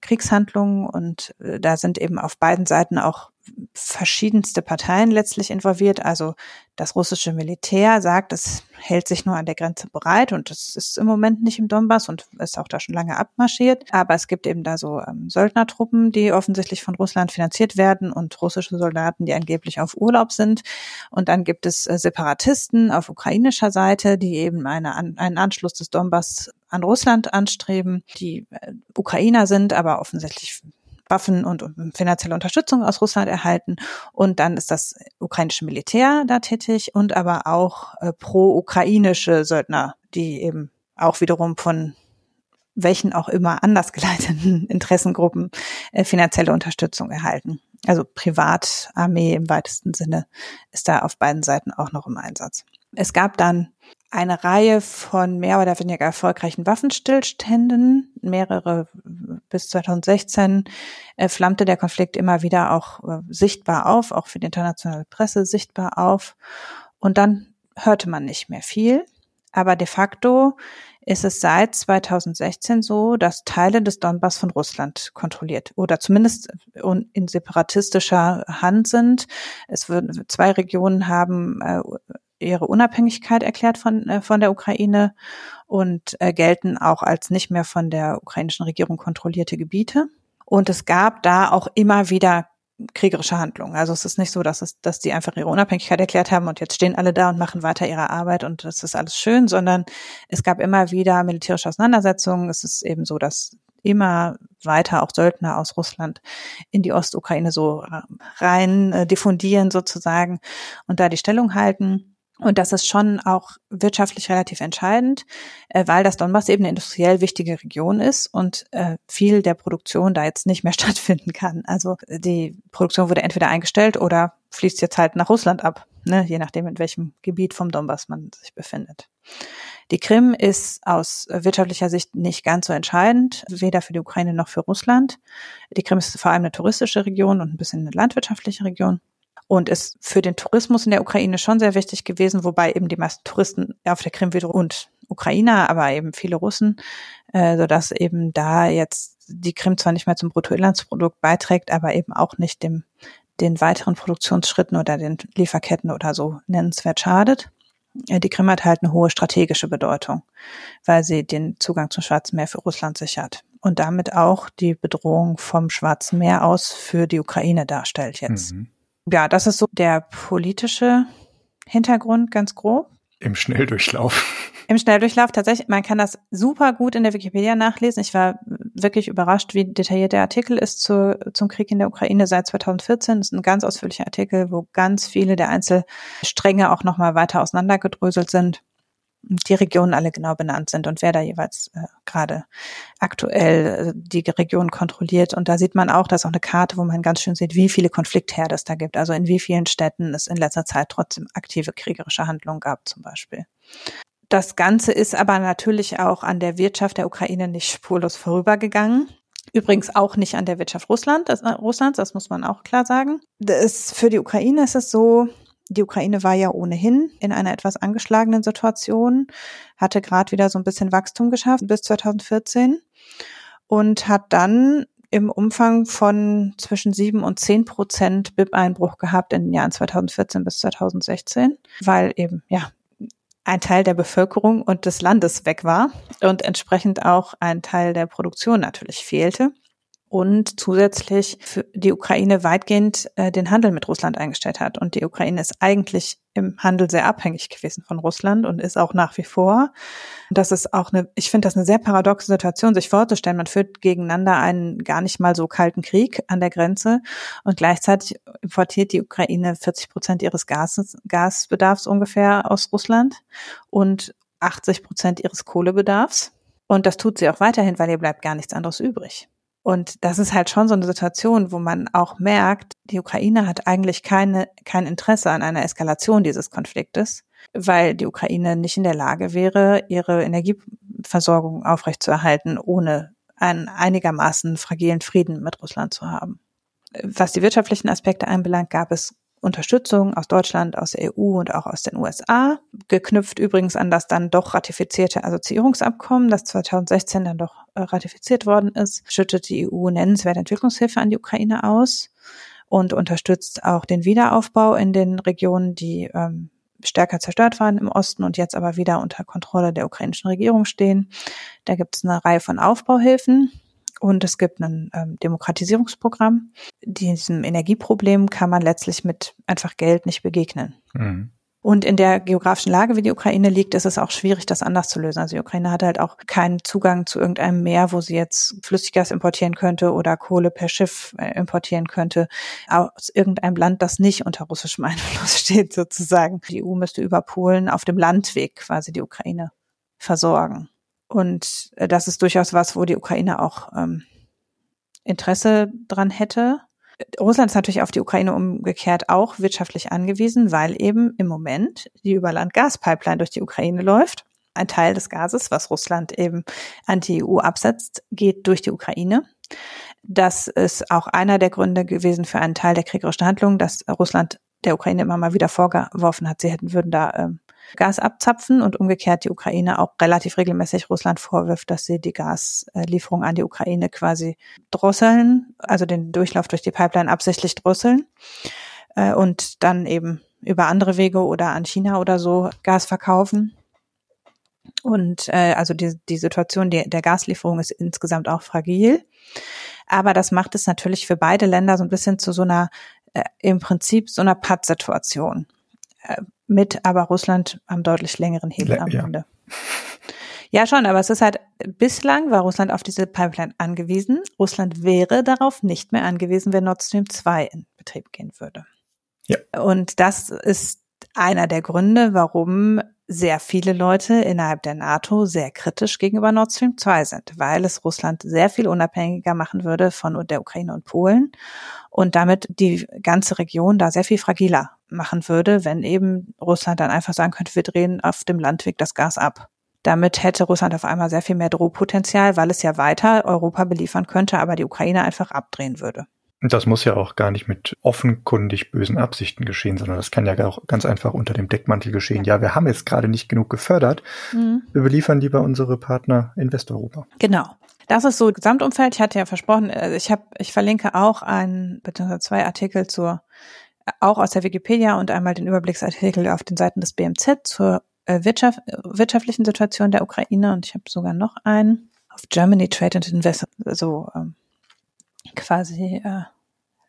Kriegshandlungen und äh, da sind eben auf beiden Seiten auch verschiedenste Parteien letztlich involviert. Also das russische Militär sagt, es hält sich nur an der Grenze bereit und es ist im Moment nicht im Donbass und ist auch da schon lange abmarschiert. Aber es gibt eben da so ähm, Söldnertruppen, die offensichtlich von Russland finanziert werden und russische Soldaten, die angeblich auf Urlaub sind. Und dann gibt es äh, Separatisten auf ukrainischer Seite, die eben eine, einen Anschluss des Donbass an Russland anstreben, die äh, Ukrainer sind, aber offensichtlich Waffen und finanzielle Unterstützung aus Russland erhalten. Und dann ist das ukrainische Militär da tätig und aber auch äh, pro-ukrainische Söldner, die eben auch wiederum von welchen auch immer anders geleiteten Interessengruppen äh, finanzielle Unterstützung erhalten. Also Privatarmee im weitesten Sinne ist da auf beiden Seiten auch noch im Einsatz. Es gab dann eine Reihe von mehr oder weniger erfolgreichen Waffenstillständen. Mehrere bis 2016 äh, flammte der Konflikt immer wieder auch äh, sichtbar auf, auch für die internationale Presse sichtbar auf. Und dann hörte man nicht mehr viel. Aber de facto ist es seit 2016 so, dass Teile des Donbass von Russland kontrolliert oder zumindest in separatistischer Hand sind. Es wird, zwei Regionen haben äh, ihre Unabhängigkeit erklärt von, äh, von der Ukraine und äh, gelten auch als nicht mehr von der ukrainischen Regierung kontrollierte Gebiete. Und es gab da auch immer wieder kriegerische Handlungen. Also es ist nicht so, dass es, dass die einfach ihre Unabhängigkeit erklärt haben und jetzt stehen alle da und machen weiter ihre Arbeit und das ist alles schön, sondern es gab immer wieder militärische Auseinandersetzungen. Es ist eben so, dass immer weiter auch Söldner aus Russland in die Ostukraine so äh, rein äh, diffundieren sozusagen und da die Stellung halten. Und das ist schon auch wirtschaftlich relativ entscheidend, äh, weil das Donbass eben eine industriell wichtige Region ist und äh, viel der Produktion da jetzt nicht mehr stattfinden kann. Also die Produktion wurde entweder eingestellt oder fließt jetzt halt nach Russland ab, ne, je nachdem, in welchem Gebiet vom Donbass man sich befindet. Die Krim ist aus wirtschaftlicher Sicht nicht ganz so entscheidend, weder für die Ukraine noch für Russland. Die Krim ist vor allem eine touristische Region und ein bisschen eine landwirtschaftliche Region und ist für den Tourismus in der Ukraine schon sehr wichtig gewesen, wobei eben die meisten Touristen auf der Krim wieder und Ukrainer, aber eben viele Russen, äh, sodass eben da jetzt die Krim zwar nicht mehr zum Bruttoinlandsprodukt beiträgt, aber eben auch nicht dem den weiteren Produktionsschritten oder den Lieferketten oder so nennenswert schadet. Äh, die Krim hat halt eine hohe strategische Bedeutung, weil sie den Zugang zum Schwarzen Meer für Russland sichert und damit auch die Bedrohung vom Schwarzen Meer aus für die Ukraine darstellt jetzt. Mhm. Ja, das ist so der politische Hintergrund ganz grob. Im Schnelldurchlauf. Im Schnelldurchlauf tatsächlich, man kann das super gut in der Wikipedia nachlesen. Ich war wirklich überrascht, wie detailliert der Artikel ist zu, zum Krieg in der Ukraine seit 2014. Das ist ein ganz ausführlicher Artikel, wo ganz viele der Einzelstränge auch nochmal weiter auseinandergedröselt sind die Regionen alle genau benannt sind und wer da jeweils äh, gerade aktuell äh, die Region kontrolliert. Und da sieht man auch, dass auch eine Karte, wo man ganz schön sieht, wie viele Konfliktherde es da gibt. Also in wie vielen Städten es in letzter Zeit trotzdem aktive kriegerische Handlungen gab zum Beispiel. Das Ganze ist aber natürlich auch an der Wirtschaft der Ukraine nicht spurlos vorübergegangen. Übrigens auch nicht an der Wirtschaft Russland, das, äh, Russlands, das muss man auch klar sagen. Das, für die Ukraine ist es so, die Ukraine war ja ohnehin in einer etwas angeschlagenen Situation, hatte gerade wieder so ein bisschen Wachstum geschafft bis 2014 und hat dann im Umfang von zwischen sieben und zehn Prozent BIP-Einbruch gehabt in den Jahren 2014 bis 2016, weil eben, ja, ein Teil der Bevölkerung und des Landes weg war und entsprechend auch ein Teil der Produktion natürlich fehlte und zusätzlich für die Ukraine weitgehend äh, den Handel mit Russland eingestellt hat. Und die Ukraine ist eigentlich im Handel sehr abhängig gewesen von Russland und ist auch nach wie vor. Und das ist auch eine, ich finde das eine sehr paradoxe Situation, sich vorzustellen. Man führt gegeneinander einen gar nicht mal so kalten Krieg an der Grenze und gleichzeitig importiert die Ukraine 40 Prozent ihres Gases, Gasbedarfs ungefähr aus Russland und 80 Prozent ihres Kohlebedarfs. Und das tut sie auch weiterhin, weil ihr bleibt gar nichts anderes übrig. Und das ist halt schon so eine Situation, wo man auch merkt, die Ukraine hat eigentlich keine, kein Interesse an einer Eskalation dieses Konfliktes, weil die Ukraine nicht in der Lage wäre, ihre Energieversorgung aufrechtzuerhalten, ohne einen einigermaßen fragilen Frieden mit Russland zu haben. Was die wirtschaftlichen Aspekte anbelangt, gab es Unterstützung aus Deutschland, aus der EU und auch aus den USA, geknüpft übrigens an das dann doch ratifizierte Assoziierungsabkommen, das 2016 dann doch äh, ratifiziert worden ist, schüttet die EU nennenswerte Entwicklungshilfe an die Ukraine aus und unterstützt auch den Wiederaufbau in den Regionen, die ähm, stärker zerstört waren im Osten und jetzt aber wieder unter Kontrolle der ukrainischen Regierung stehen. Da gibt es eine Reihe von Aufbauhilfen und es gibt ein ähm, Demokratisierungsprogramm. Diesem Energieproblem kann man letztlich mit einfach Geld nicht begegnen. Mhm. Und in der geografischen Lage, wie die Ukraine liegt, ist es auch schwierig, das anders zu lösen. Also die Ukraine hat halt auch keinen Zugang zu irgendeinem Meer, wo sie jetzt Flüssiggas importieren könnte oder Kohle per Schiff äh, importieren könnte, aus irgendeinem Land, das nicht unter russischem Einfluss steht, sozusagen. Die EU müsste über Polen auf dem Landweg quasi die Ukraine versorgen. Und äh, das ist durchaus was, wo die Ukraine auch ähm, Interesse dran hätte. Russland ist natürlich auf die Ukraine umgekehrt auch wirtschaftlich angewiesen, weil eben im Moment die Überland-Gaspipeline durch die Ukraine läuft. Ein Teil des Gases, was Russland eben an die EU absetzt, geht durch die Ukraine. Das ist auch einer der Gründe gewesen für einen Teil der kriegerischen Handlungen, dass Russland der Ukraine immer mal wieder vorgeworfen hat, sie hätten würden da ähm, Gas abzapfen und umgekehrt die Ukraine auch relativ regelmäßig Russland vorwirft, dass sie die Gaslieferung an die Ukraine quasi drosseln, also den Durchlauf durch die Pipeline absichtlich drosseln äh, und dann eben über andere Wege oder an China oder so Gas verkaufen. Und äh, also die, die Situation die, der Gaslieferung ist insgesamt auch fragil. Aber das macht es natürlich für beide Länder so ein bisschen zu so einer, äh, im Prinzip so einer Pattsituation. Äh, mit aber Russland am deutlich längeren Hebel am ja. Ende. Ja, schon, aber es ist halt, bislang war Russland auf diese Pipeline angewiesen. Russland wäre darauf nicht mehr angewiesen, wenn Nord Stream 2 in Betrieb gehen würde. Ja. Und das ist einer der Gründe, warum sehr viele Leute innerhalb der NATO sehr kritisch gegenüber Nord Stream 2 sind, weil es Russland sehr viel unabhängiger machen würde von der Ukraine und Polen und damit die ganze Region da sehr viel fragiler machen würde, wenn eben Russland dann einfach sagen könnte, wir drehen auf dem Landweg das Gas ab. Damit hätte Russland auf einmal sehr viel mehr Drohpotenzial, weil es ja weiter Europa beliefern könnte, aber die Ukraine einfach abdrehen würde. Das muss ja auch gar nicht mit offenkundig bösen Absichten geschehen, sondern das kann ja auch ganz einfach unter dem Deckmantel geschehen. Ja, wir haben jetzt gerade nicht genug gefördert. Mhm. Wir beliefern lieber unsere Partner in Westeuropa. Genau. Das ist so Gesamtumfeld. Ich hatte ja versprochen, äh, ich habe, ich verlinke auch ein bzw. zwei Artikel zur, auch aus der Wikipedia und einmal den Überblicksartikel auf den Seiten des BMZ zur äh, Wirtschaft, wirtschaftlichen Situation der Ukraine. Und ich habe sogar noch einen. Auf Germany Trade and Invest, so ähm, quasi äh,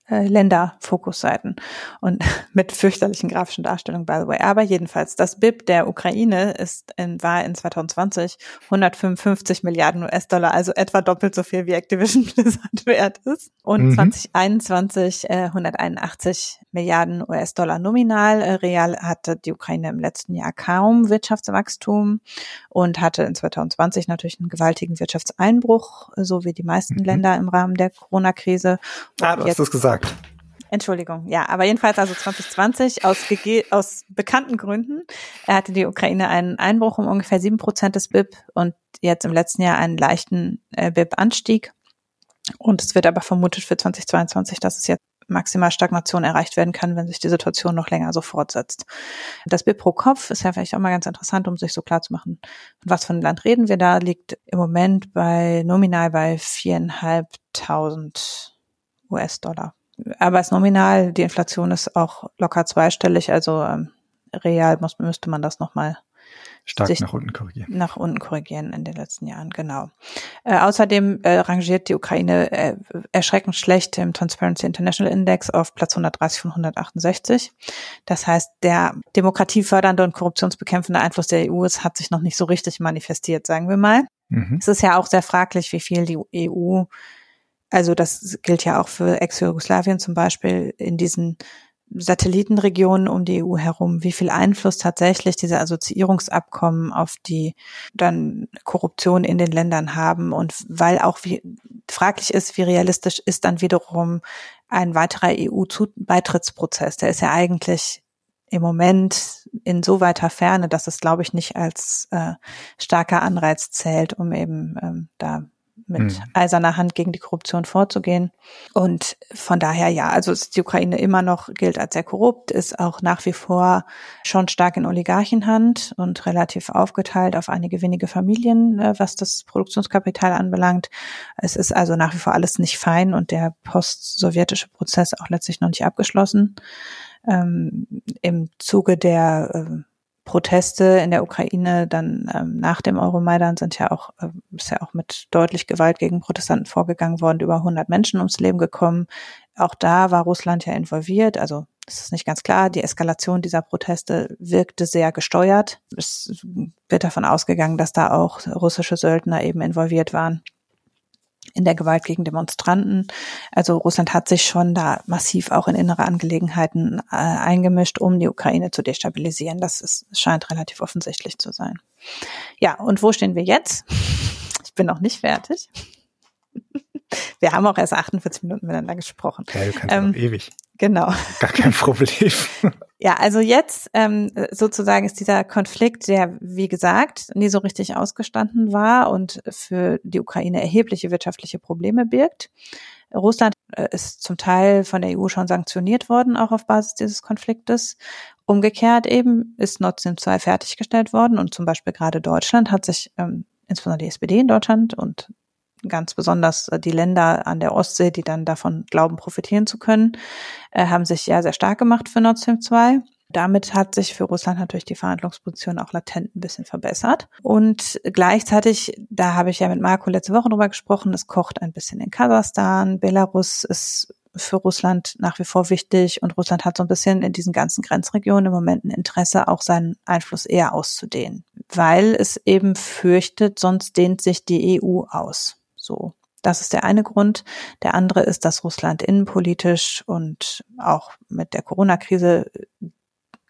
äh, Länderfokusseiten und mit fürchterlichen grafischen Darstellungen, by the way. Aber jedenfalls, das BIP der Ukraine ist in, war in 2020 155 Milliarden US-Dollar, also etwa doppelt so viel wie Activision Blizzard wert ist. Und mhm. 2021 äh, 181 Milliarden US-Dollar nominal. Äh, real hatte die Ukraine im letzten Jahr kaum Wirtschaftswachstum und hatte in 2020 natürlich einen gewaltigen Wirtschaftseinbruch, so wie die meisten mhm. Länder im Rahmen der Corona-Krise. Ah, du hast es gesagt gesagt. Entschuldigung, ja, aber jedenfalls also 2020 aus, aus bekannten Gründen hatte die Ukraine einen Einbruch um ungefähr sieben Prozent des BIP und jetzt im letzten Jahr einen leichten äh, BIP-Anstieg. Und es wird aber vermutet für 2022, dass es jetzt maximal Stagnation erreicht werden kann, wenn sich die Situation noch länger so fortsetzt. Das BIP pro Kopf ist ja vielleicht auch mal ganz interessant, um sich so klar zu machen, was für ein Land reden wir da, liegt im Moment bei nominal bei viereinhalbtausend US-Dollar. Aber es nominal, die Inflation ist auch locker zweistellig, also ähm, real muss, müsste man das nochmal stark nach unten korrigieren. Nach unten korrigieren in den letzten Jahren, genau. Äh, außerdem äh, rangiert die Ukraine äh, erschreckend schlecht im Transparency International Index auf Platz 130 von 168. Das heißt, der demokratiefördernde und korruptionsbekämpfende Einfluss der EU ist, hat sich noch nicht so richtig manifestiert, sagen wir mal. Mhm. Es ist ja auch sehr fraglich, wie viel die EU also das gilt ja auch für Ex-Jugoslawien zum Beispiel in diesen Satellitenregionen um die EU herum, wie viel Einfluss tatsächlich diese Assoziierungsabkommen auf die dann Korruption in den Ländern haben und weil auch wie fraglich ist, wie realistisch ist dann wiederum ein weiterer EU-Beitrittsprozess. Der ist ja eigentlich im Moment in so weiter Ferne, dass es, glaube ich, nicht als äh, starker Anreiz zählt, um eben ähm, da mit mhm. eiserner Hand gegen die Korruption vorzugehen. Und von daher ja, also ist die Ukraine immer noch gilt als sehr korrupt, ist auch nach wie vor schon stark in Oligarchenhand und relativ aufgeteilt auf einige wenige Familien, äh, was das Produktionskapital anbelangt. Es ist also nach wie vor alles nicht fein und der post-sowjetische Prozess auch letztlich noch nicht abgeschlossen. Ähm, Im Zuge der äh, Proteste in der Ukraine dann ähm, nach dem Euromaidan sind ja auch, äh, ist ja auch mit deutlich Gewalt gegen Protestanten vorgegangen worden, über 100 Menschen ums Leben gekommen. Auch da war Russland ja involviert, also es ist nicht ganz klar, die Eskalation dieser Proteste wirkte sehr gesteuert. Es wird davon ausgegangen, dass da auch russische Söldner eben involviert waren in der Gewalt gegen Demonstranten. Also Russland hat sich schon da massiv auch in innere Angelegenheiten äh, eingemischt, um die Ukraine zu destabilisieren. Das ist, scheint relativ offensichtlich zu sein. Ja, und wo stehen wir jetzt? Ich bin noch nicht fertig. Wir haben auch erst 48 Minuten miteinander gesprochen. Ja, du kannst ähm, ewig. Genau. Gar kein Problem. ja, also jetzt ähm, sozusagen ist dieser Konflikt, der wie gesagt nie so richtig ausgestanden war und für die Ukraine erhebliche wirtschaftliche Probleme birgt. Russland äh, ist zum Teil von der EU schon sanktioniert worden, auch auf Basis dieses Konfliktes. Umgekehrt eben ist Nord Stream 2 fertiggestellt worden und zum Beispiel gerade Deutschland hat sich, ähm, insbesondere die SPD in Deutschland und ganz besonders äh, die Länder an der Ostsee, die dann davon glauben, profitieren zu können, äh, haben sich ja sehr stark gemacht für Nord Stream 2. Damit hat sich für Russland natürlich die Verhandlungsposition auch latent ein bisschen verbessert. Und gleichzeitig, da habe ich ja mit Marco letzte Woche drüber gesprochen, es kocht ein bisschen in Kasachstan. Belarus ist für Russland nach wie vor wichtig und Russland hat so ein bisschen in diesen ganzen Grenzregionen im Moment ein Interesse, auch seinen Einfluss eher auszudehnen, weil es eben fürchtet, sonst dehnt sich die EU aus. So. Das ist der eine Grund. Der andere ist, dass Russland innenpolitisch und auch mit der Corona-Krise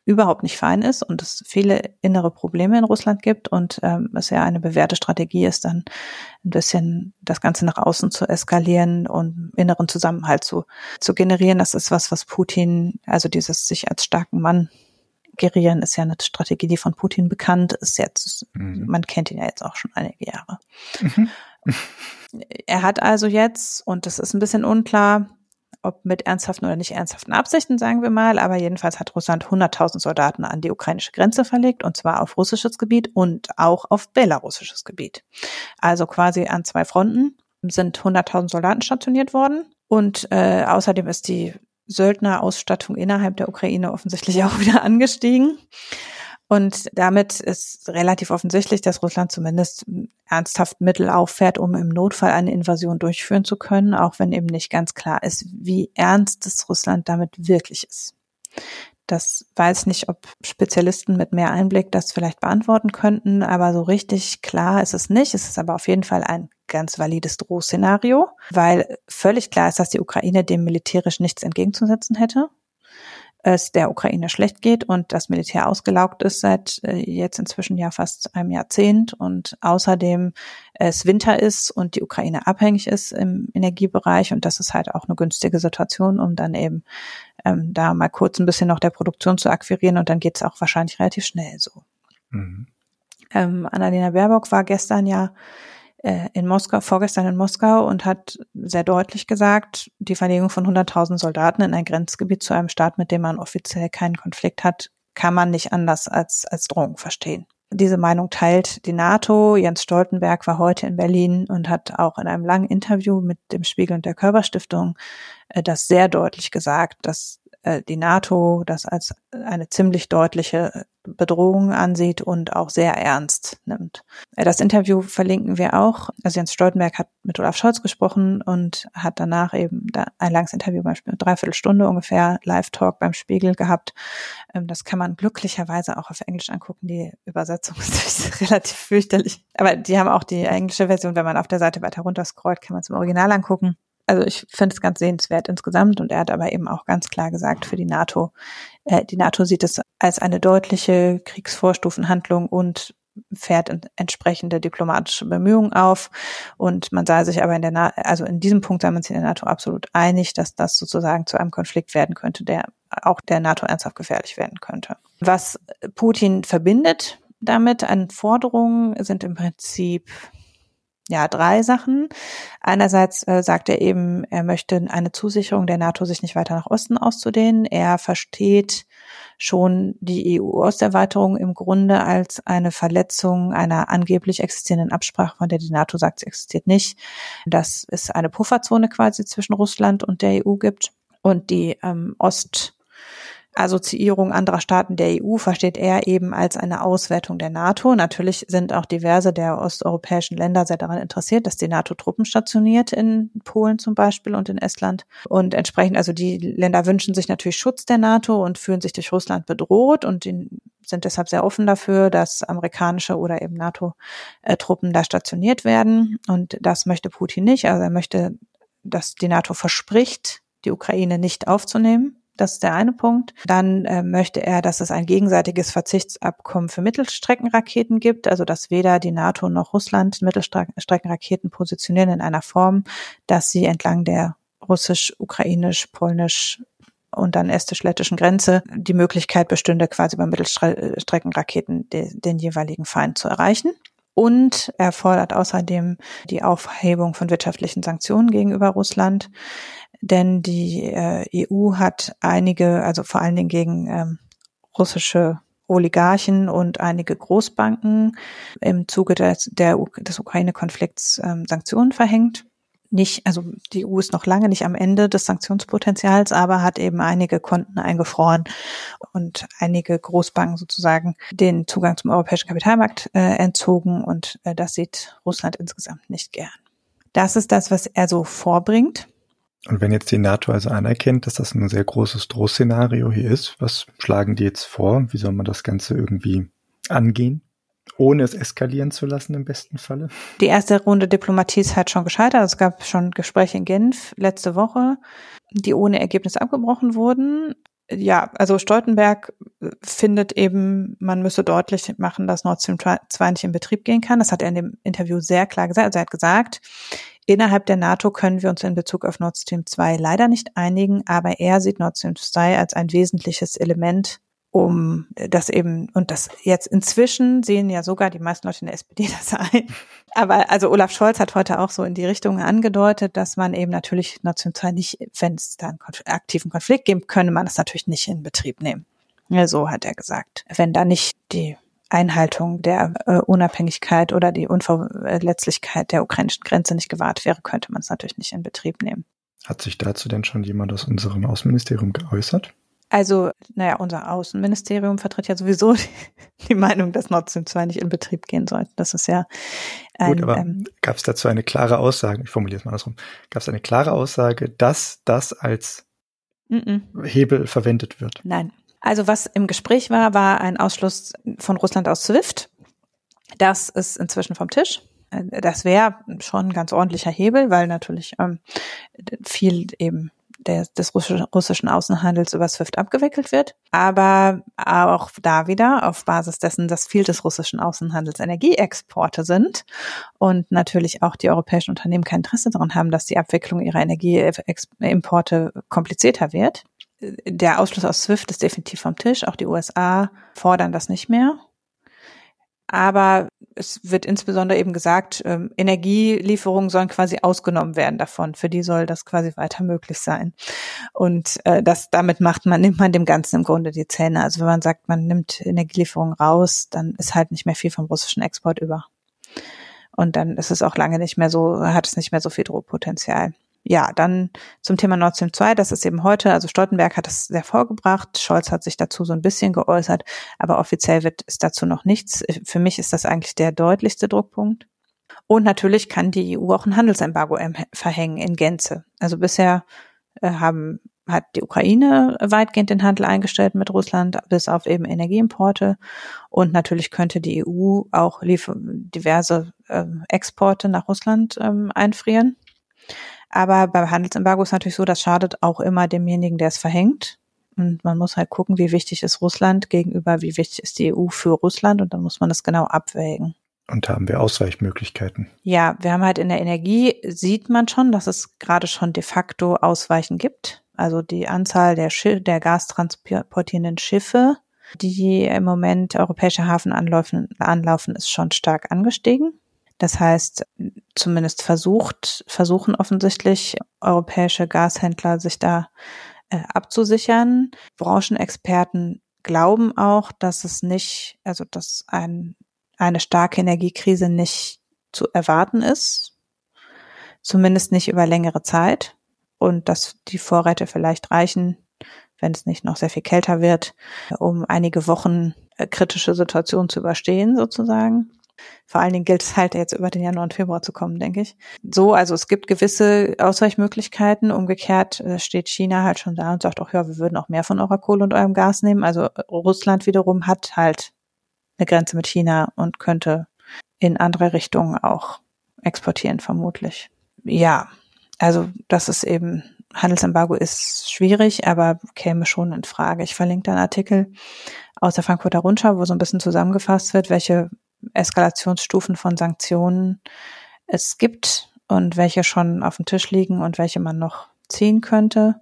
überhaupt nicht fein ist und es viele innere Probleme in Russland gibt und ähm, es ja eine bewährte Strategie ist, dann ein bisschen das Ganze nach außen zu eskalieren und inneren Zusammenhalt zu, zu generieren. Das ist was, was Putin, also dieses sich als starken Mann gerieren, ist ja eine Strategie, die von Putin bekannt ist jetzt. Mhm. Man kennt ihn ja jetzt auch schon einige Jahre. Mhm. Er hat also jetzt, und das ist ein bisschen unklar, ob mit ernsthaften oder nicht ernsthaften Absichten, sagen wir mal, aber jedenfalls hat Russland 100.000 Soldaten an die ukrainische Grenze verlegt und zwar auf russisches Gebiet und auch auf belarussisches Gebiet. Also quasi an zwei Fronten sind 100.000 Soldaten stationiert worden und äh, außerdem ist die Söldnerausstattung innerhalb der Ukraine offensichtlich auch wieder angestiegen. Und damit ist relativ offensichtlich, dass Russland zumindest ernsthaft Mittel auffährt, um im Notfall eine Invasion durchführen zu können, auch wenn eben nicht ganz klar ist, wie ernst es Russland damit wirklich ist. Das weiß nicht, ob Spezialisten mit mehr Einblick das vielleicht beantworten könnten, aber so richtig klar ist es nicht. Es ist aber auf jeden Fall ein ganz valides Drohszenario, weil völlig klar ist, dass die Ukraine dem militärisch nichts entgegenzusetzen hätte es der Ukraine schlecht geht und das Militär ausgelaugt ist seit äh, jetzt inzwischen ja fast einem Jahrzehnt und außerdem es Winter ist und die Ukraine abhängig ist im Energiebereich und das ist halt auch eine günstige Situation, um dann eben ähm, da mal kurz ein bisschen noch der Produktion zu akquirieren und dann geht es auch wahrscheinlich relativ schnell so. Mhm. Ähm, Annalena Baerbock war gestern ja äh, in Moskau, vorgestern in Moskau und hat sehr deutlich gesagt, die Verlegung von 100.000 Soldaten in ein Grenzgebiet zu einem Staat, mit dem man offiziell keinen Konflikt hat, kann man nicht anders als, als Drohung verstehen. Diese Meinung teilt die NATO. Jens Stoltenberg war heute in Berlin und hat auch in einem langen Interview mit dem Spiegel und der Körperstiftung äh, das sehr deutlich gesagt, dass äh, die NATO das als eine ziemlich deutliche Bedrohung ansieht und auch sehr ernst nimmt. Äh, das Interview verlinken wir auch. Also Jens Stoltenberg hat mit Olaf Scholz gesprochen und hat danach eben ein langes Interview, beispielsweise eine Dreiviertelstunde ungefähr, Live-Talk beim Spiegel gehabt. Ähm, das kann man glücklicherweise auch auf Englisch angucken. Die Übersetzung ist relativ fürchterlich. Aber die haben auch die englische Version. Wenn man auf der Seite weiter runter scrollt, kann man es im Original angucken also ich finde es ganz sehenswert insgesamt und er hat aber eben auch ganz klar gesagt, für die NATO, äh, die NATO sieht es als eine deutliche Kriegsvorstufenhandlung und fährt entsprechende diplomatische Bemühungen auf. Und man sei sich aber in der, Na also in diesem Punkt sei man sich in der NATO absolut einig, dass das sozusagen zu einem Konflikt werden könnte, der auch der NATO ernsthaft gefährlich werden könnte. Was Putin verbindet damit an Forderungen sind im Prinzip ja, drei Sachen. Einerseits äh, sagt er eben, er möchte eine Zusicherung der NATO, sich nicht weiter nach Osten auszudehnen. Er versteht schon die EU-Osterweiterung im Grunde als eine Verletzung einer angeblich existierenden Absprache, von der die NATO sagt, sie existiert nicht. Dass es eine Pufferzone quasi zwischen Russland und der EU gibt und die ähm, Ost Assoziierung anderer Staaten der EU versteht er eben als eine Auswertung der NATO. Natürlich sind auch diverse der osteuropäischen Länder sehr daran interessiert, dass die NATO Truppen stationiert in Polen zum Beispiel und in Estland. Und entsprechend, also die Länder wünschen sich natürlich Schutz der NATO und fühlen sich durch Russland bedroht und sind deshalb sehr offen dafür, dass amerikanische oder eben NATO-Truppen da stationiert werden. Und das möchte Putin nicht. Also er möchte, dass die NATO verspricht, die Ukraine nicht aufzunehmen das ist der eine Punkt. Dann äh, möchte er, dass es ein gegenseitiges Verzichtsabkommen für Mittelstreckenraketen gibt, also dass weder die NATO noch Russland Mittelstreckenraketen positionieren in einer Form, dass sie entlang der russisch, ukrainisch, polnisch und dann estisch-lettischen Grenze die Möglichkeit bestünde, quasi bei Mittelstreckenraketen de, den jeweiligen Feind zu erreichen. Und er fordert außerdem die Aufhebung von wirtschaftlichen Sanktionen gegenüber Russland denn die äh, EU hat einige, also vor allen Dingen gegen ähm, russische Oligarchen und einige Großbanken im Zuge des, der, des Ukraine-Konflikts ähm, Sanktionen verhängt. Nicht, also die EU ist noch lange nicht am Ende des Sanktionspotenzials, aber hat eben einige Konten eingefroren und einige Großbanken sozusagen den Zugang zum europäischen Kapitalmarkt äh, entzogen und äh, das sieht Russland insgesamt nicht gern. Das ist das, was er so vorbringt. Und wenn jetzt die NATO also anerkennt, dass das ein sehr großes Drohszenario hier ist, was schlagen die jetzt vor? Wie soll man das Ganze irgendwie angehen? Ohne es eskalieren zu lassen im besten Falle? Die erste Runde Diplomatie ist halt schon gescheitert. Es gab schon Gespräche in Genf letzte Woche, die ohne Ergebnis abgebrochen wurden. Ja, also Stoltenberg findet eben, man müsse deutlich machen, dass Nord Stream 2 nicht in Betrieb gehen kann. Das hat er in dem Interview sehr klar gesagt. Also er hat gesagt, Innerhalb der NATO können wir uns in Bezug auf Nord Stream 2 leider nicht einigen, aber er sieht Nord Stream 2 als ein wesentliches Element, um das eben, und das jetzt inzwischen sehen ja sogar die meisten Leute in der SPD das ein. Aber also Olaf Scholz hat heute auch so in die Richtung angedeutet, dass man eben natürlich national nicht, wenn es da einen aktiven Konflikt gibt, könne man das natürlich nicht in Betrieb nehmen. Ja, so hat er gesagt. Wenn da nicht die Einhaltung der äh, Unabhängigkeit oder die Unverletzlichkeit der ukrainischen Grenze nicht gewahrt wäre, könnte man es natürlich nicht in Betrieb nehmen. Hat sich dazu denn schon jemand aus unserem Außenministerium geäußert? Also, naja, unser Außenministerium vertritt ja sowieso die, die Meinung, dass Nord Stream 2 nicht in Betrieb gehen sollte. Das ist ja ein, Gut, aber ähm, gab es dazu eine klare Aussage, ich formuliere es mal andersrum, gab es eine klare Aussage, dass das als n -n. Hebel verwendet wird? Nein. Also was im Gespräch war, war ein Ausschluss von Russland aus SWIFT. Das ist inzwischen vom Tisch. Äh, das wäre schon ein ganz ordentlicher Hebel, weil natürlich ähm, viel eben der, des russischen Außenhandels über SWIFT abgewickelt wird. Aber auch da wieder auf Basis dessen, dass viel des russischen Außenhandels Energieexporte sind und natürlich auch die europäischen Unternehmen kein Interesse daran haben, dass die Abwicklung ihrer Energieimporte komplizierter wird. Der Ausschluss aus SWIFT ist definitiv vom Tisch. Auch die USA fordern das nicht mehr. Aber es wird insbesondere eben gesagt, ähm, Energielieferungen sollen quasi ausgenommen werden davon. Für die soll das quasi weiter möglich sein. Und äh, das damit macht man, nimmt man dem Ganzen im Grunde die Zähne. Also wenn man sagt, man nimmt Energielieferungen raus, dann ist halt nicht mehr viel vom russischen Export über. Und dann ist es auch lange nicht mehr so, hat es nicht mehr so viel Drohpotenzial ja, dann zum Thema Nord Stream 2, das ist eben heute, also Stoltenberg hat das sehr vorgebracht, Scholz hat sich dazu so ein bisschen geäußert, aber offiziell wird es dazu noch nichts. Für mich ist das eigentlich der deutlichste Druckpunkt. Und natürlich kann die EU auch ein Handelsembargo verhängen in Gänze. Also bisher äh, haben hat die Ukraine weitgehend den Handel eingestellt mit Russland, bis auf eben Energieimporte. Und natürlich könnte die EU auch diverse äh, Exporte nach Russland ähm, einfrieren. Aber beim Handelsembargo ist natürlich so, das schadet auch immer demjenigen, der es verhängt. Und man muss halt gucken, wie wichtig ist Russland gegenüber, wie wichtig ist die EU für Russland und dann muss man das genau abwägen. Und da haben wir Ausweichmöglichkeiten. Ja, wir haben halt in der Energie, sieht man schon, dass es gerade schon de facto Ausweichen gibt. Also die Anzahl der, Schiff, der gastransportierenden Schiffe, die im Moment europäische Hafen anlaufen, anlaufen, ist schon stark angestiegen. Das heißt, zumindest versucht, versuchen offensichtlich europäische Gashändler sich da äh, abzusichern. Branchenexperten glauben auch, dass es nicht, also dass ein, eine starke Energiekrise nicht zu erwarten ist, zumindest nicht über längere Zeit und dass die Vorräte vielleicht reichen, wenn es nicht noch sehr viel kälter wird, um einige Wochen äh, kritische Situationen zu überstehen sozusagen. Vor allen Dingen gilt es halt jetzt über den Januar und Februar zu kommen, denke ich. So, also es gibt gewisse Ausweichmöglichkeiten. Umgekehrt äh, steht China halt schon da und sagt auch, ja, wir würden auch mehr von eurer Kohle und eurem Gas nehmen. Also Russland wiederum hat halt eine Grenze mit China und könnte in andere Richtungen auch exportieren, vermutlich. Ja, also das ist eben, Handelsembargo ist schwierig, aber käme schon in Frage. Ich verlinke da einen Artikel aus der Frankfurter Rundschau, wo so ein bisschen zusammengefasst wird, welche Eskalationsstufen von Sanktionen es gibt und welche schon auf dem Tisch liegen und welche man noch ziehen könnte.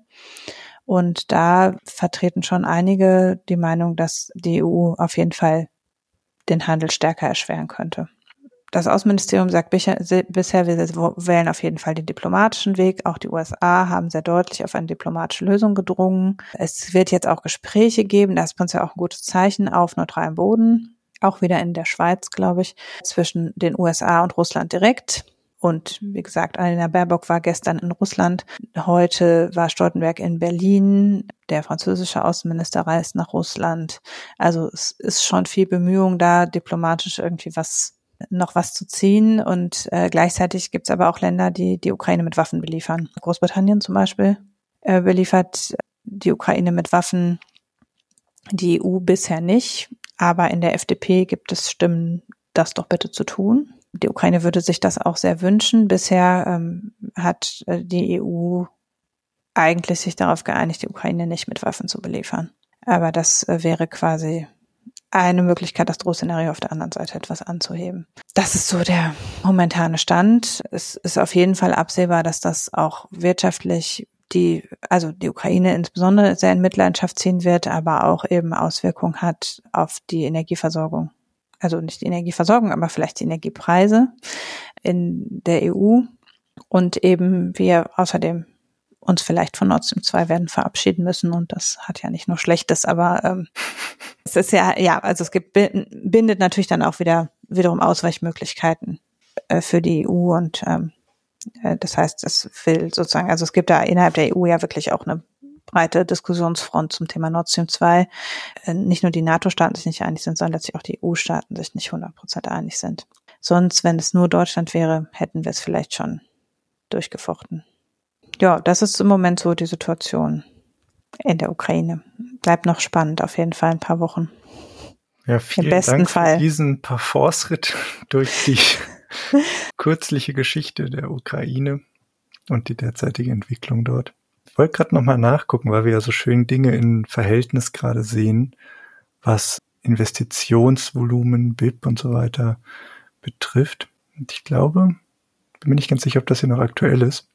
Und da vertreten schon einige die Meinung, dass die EU auf jeden Fall den Handel stärker erschweren könnte. Das Außenministerium sagt bisher, wir wählen auf jeden Fall den diplomatischen Weg. Auch die USA haben sehr deutlich auf eine diplomatische Lösung gedrungen. Es wird jetzt auch Gespräche geben. Das ist uns ja auch ein gutes Zeichen auf neutralem Boden auch wieder in der Schweiz, glaube ich, zwischen den USA und Russland direkt. Und wie gesagt, Annalena Baerbock war gestern in Russland. Heute war Stoltenberg in Berlin. Der französische Außenminister reist nach Russland. Also es ist schon viel Bemühung da, diplomatisch irgendwie was noch was zu ziehen. Und äh, gleichzeitig gibt es aber auch Länder, die die Ukraine mit Waffen beliefern. Großbritannien zum Beispiel äh, beliefert die Ukraine mit Waffen. Die EU bisher nicht. Aber in der FDP gibt es Stimmen, das doch bitte zu tun. Die Ukraine würde sich das auch sehr wünschen. Bisher ähm, hat äh, die EU eigentlich sich darauf geeinigt, die Ukraine nicht mit Waffen zu beliefern. Aber das äh, wäre quasi eine Möglichkeit, das Drohszenario auf der anderen Seite etwas anzuheben. Das ist so der momentane Stand. Es ist auf jeden Fall absehbar, dass das auch wirtschaftlich die, also die Ukraine insbesondere sehr in Mitleidenschaft ziehen wird, aber auch eben Auswirkungen hat auf die Energieversorgung. Also nicht die Energieversorgung, aber vielleicht die Energiepreise in der EU und eben wir außerdem uns vielleicht von Nord Stream 2 werden verabschieden müssen. Und das hat ja nicht nur Schlechtes, aber ähm, es ist ja, ja, also es gibt, bindet natürlich dann auch wieder wiederum Ausweichmöglichkeiten äh, für die EU und ähm, äh, das heißt, es will sozusagen, also es gibt da innerhalb der EU ja wirklich auch eine breite Diskussionsfront zum Thema Nord Stream 2. Äh, nicht nur die NATO-Staaten sich nicht einig sind, sondern letztlich auch die EU-Staaten sich nicht 100 Prozent einig sind. Sonst, wenn es nur Deutschland wäre, hätten wir es vielleicht schon durchgefochten. Ja, das ist im Moment so die Situation in der Ukraine. Bleibt noch spannend, auf jeden Fall ein paar Wochen. Ja, vielen Im besten Dank Fall. für diesen Parforce-Ritt durch die kürzliche Geschichte der Ukraine und die derzeitige Entwicklung dort. Ich wollte gerade nochmal nachgucken, weil wir ja so schön Dinge in Verhältnis gerade sehen, was Investitionsvolumen, BIP und so weiter betrifft. Und ich glaube, bin mir nicht ganz sicher, ob das hier noch aktuell ist.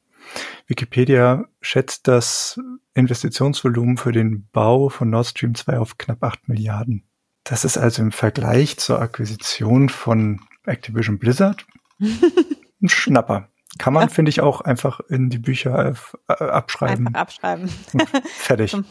Wikipedia schätzt das Investitionsvolumen für den Bau von Nord Stream 2 auf knapp 8 Milliarden. Das ist also im Vergleich zur Akquisition von Activision Blizzard ein Schnapper. Kann man, finde ich, auch einfach in die Bücher äh, abschreiben. Einfach abschreiben. Fertig. Zum,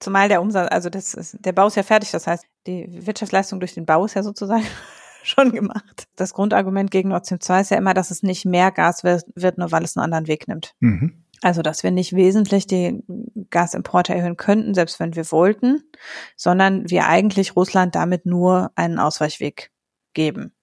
zumal der Umsatz, also das ist, der Bau ist ja fertig, das heißt, die Wirtschaftsleistung durch den Bau ist ja sozusagen schon gemacht. Das Grundargument gegen Nord Stream 2 ist ja immer, dass es nicht mehr Gas wird, wird nur weil es einen anderen Weg nimmt. Mhm. Also, dass wir nicht wesentlich die Gasimporte erhöhen könnten, selbst wenn wir wollten, sondern wir eigentlich Russland damit nur einen Ausweichweg geben.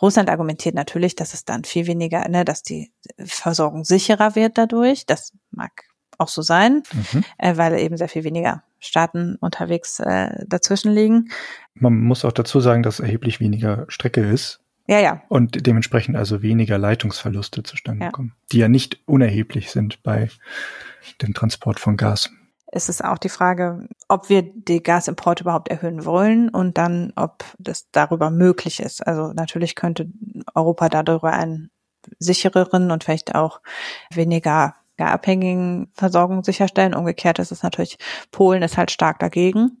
Russland argumentiert natürlich, dass es dann viel weniger, ne, dass die Versorgung sicherer wird dadurch. Das mag auch so sein, mhm. äh, weil eben sehr viel weniger Staaten unterwegs äh, dazwischen liegen. Man muss auch dazu sagen, dass erheblich weniger Strecke ist. Ja, ja. Und dementsprechend also weniger Leitungsverluste zustande ja. kommen, die ja nicht unerheblich sind bei dem Transport von Gas. Es ist auch die Frage, ob wir die Gasimporte überhaupt erhöhen wollen und dann, ob das darüber möglich ist. Also natürlich könnte Europa darüber einen sichereren und vielleicht auch weniger abhängigen Versorgung sicherstellen. Umgekehrt ist es natürlich, Polen ist halt stark dagegen,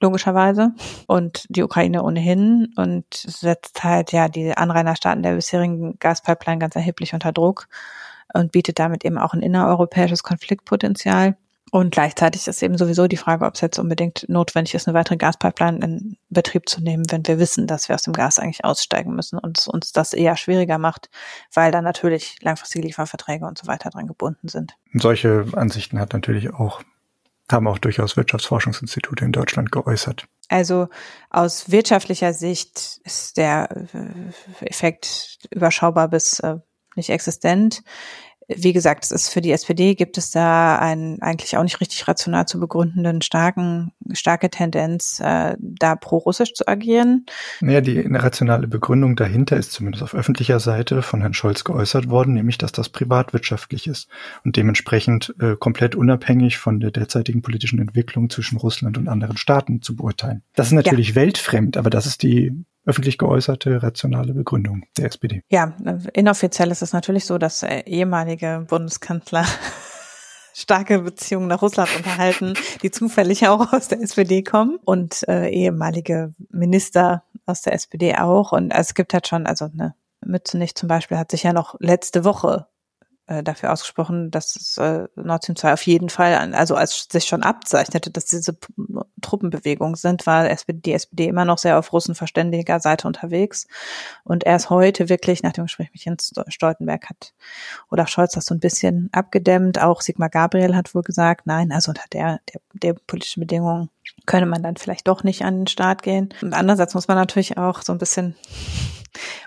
logischerweise, und die Ukraine ohnehin und setzt halt ja die Anrainerstaaten der bisherigen Gaspipeline ganz erheblich unter Druck und bietet damit eben auch ein innereuropäisches Konfliktpotenzial. Und gleichzeitig ist eben sowieso die Frage, ob es jetzt unbedingt notwendig ist, eine weitere Gaspipeline in Betrieb zu nehmen, wenn wir wissen, dass wir aus dem Gas eigentlich aussteigen müssen und uns das eher schwieriger macht, weil da natürlich langfristige Lieferverträge und so weiter dran gebunden sind. Solche Ansichten hat natürlich auch, haben auch durchaus Wirtschaftsforschungsinstitute in Deutschland geäußert. Also aus wirtschaftlicher Sicht ist der äh, Effekt überschaubar bis äh, nicht existent wie gesagt, es ist für die SPD gibt es da einen eigentlich auch nicht richtig rational zu begründenden starken, starke Tendenz, äh, da pro-russisch zu agieren. Naja, die rationale Begründung dahinter ist zumindest auf öffentlicher Seite von Herrn Scholz geäußert worden, nämlich, dass das privatwirtschaftlich ist und dementsprechend äh, komplett unabhängig von der derzeitigen politischen Entwicklung zwischen Russland und anderen Staaten zu beurteilen. Das ist natürlich ja. weltfremd, aber das ist die öffentlich geäußerte rationale Begründung der SPD. Ja, inoffiziell ist es natürlich so, dass äh, ehemalige Bundeskanzler starke Beziehungen nach Russland unterhalten, die zufällig auch aus der SPD kommen und äh, ehemalige Minister aus der SPD auch. Und es gibt halt schon, also ne, Mützenich zum Beispiel hat sich ja noch letzte Woche äh, dafür ausgesprochen, dass äh, Nord Stream 2 auf jeden Fall, also als sich schon abzeichnete, dass diese Truppenbewegungen sind, war die SPD immer noch sehr auf russenverständiger Seite unterwegs. Und erst heute wirklich, nach dem Gespräch mit Jens Stoltenberg hat Olaf Scholz das so ein bisschen abgedämmt. Auch Sigmar Gabriel hat wohl gesagt, nein, also unter der, der, der politischen Bedingungen könne man dann vielleicht doch nicht an den Start gehen. Und andererseits muss man natürlich auch so ein bisschen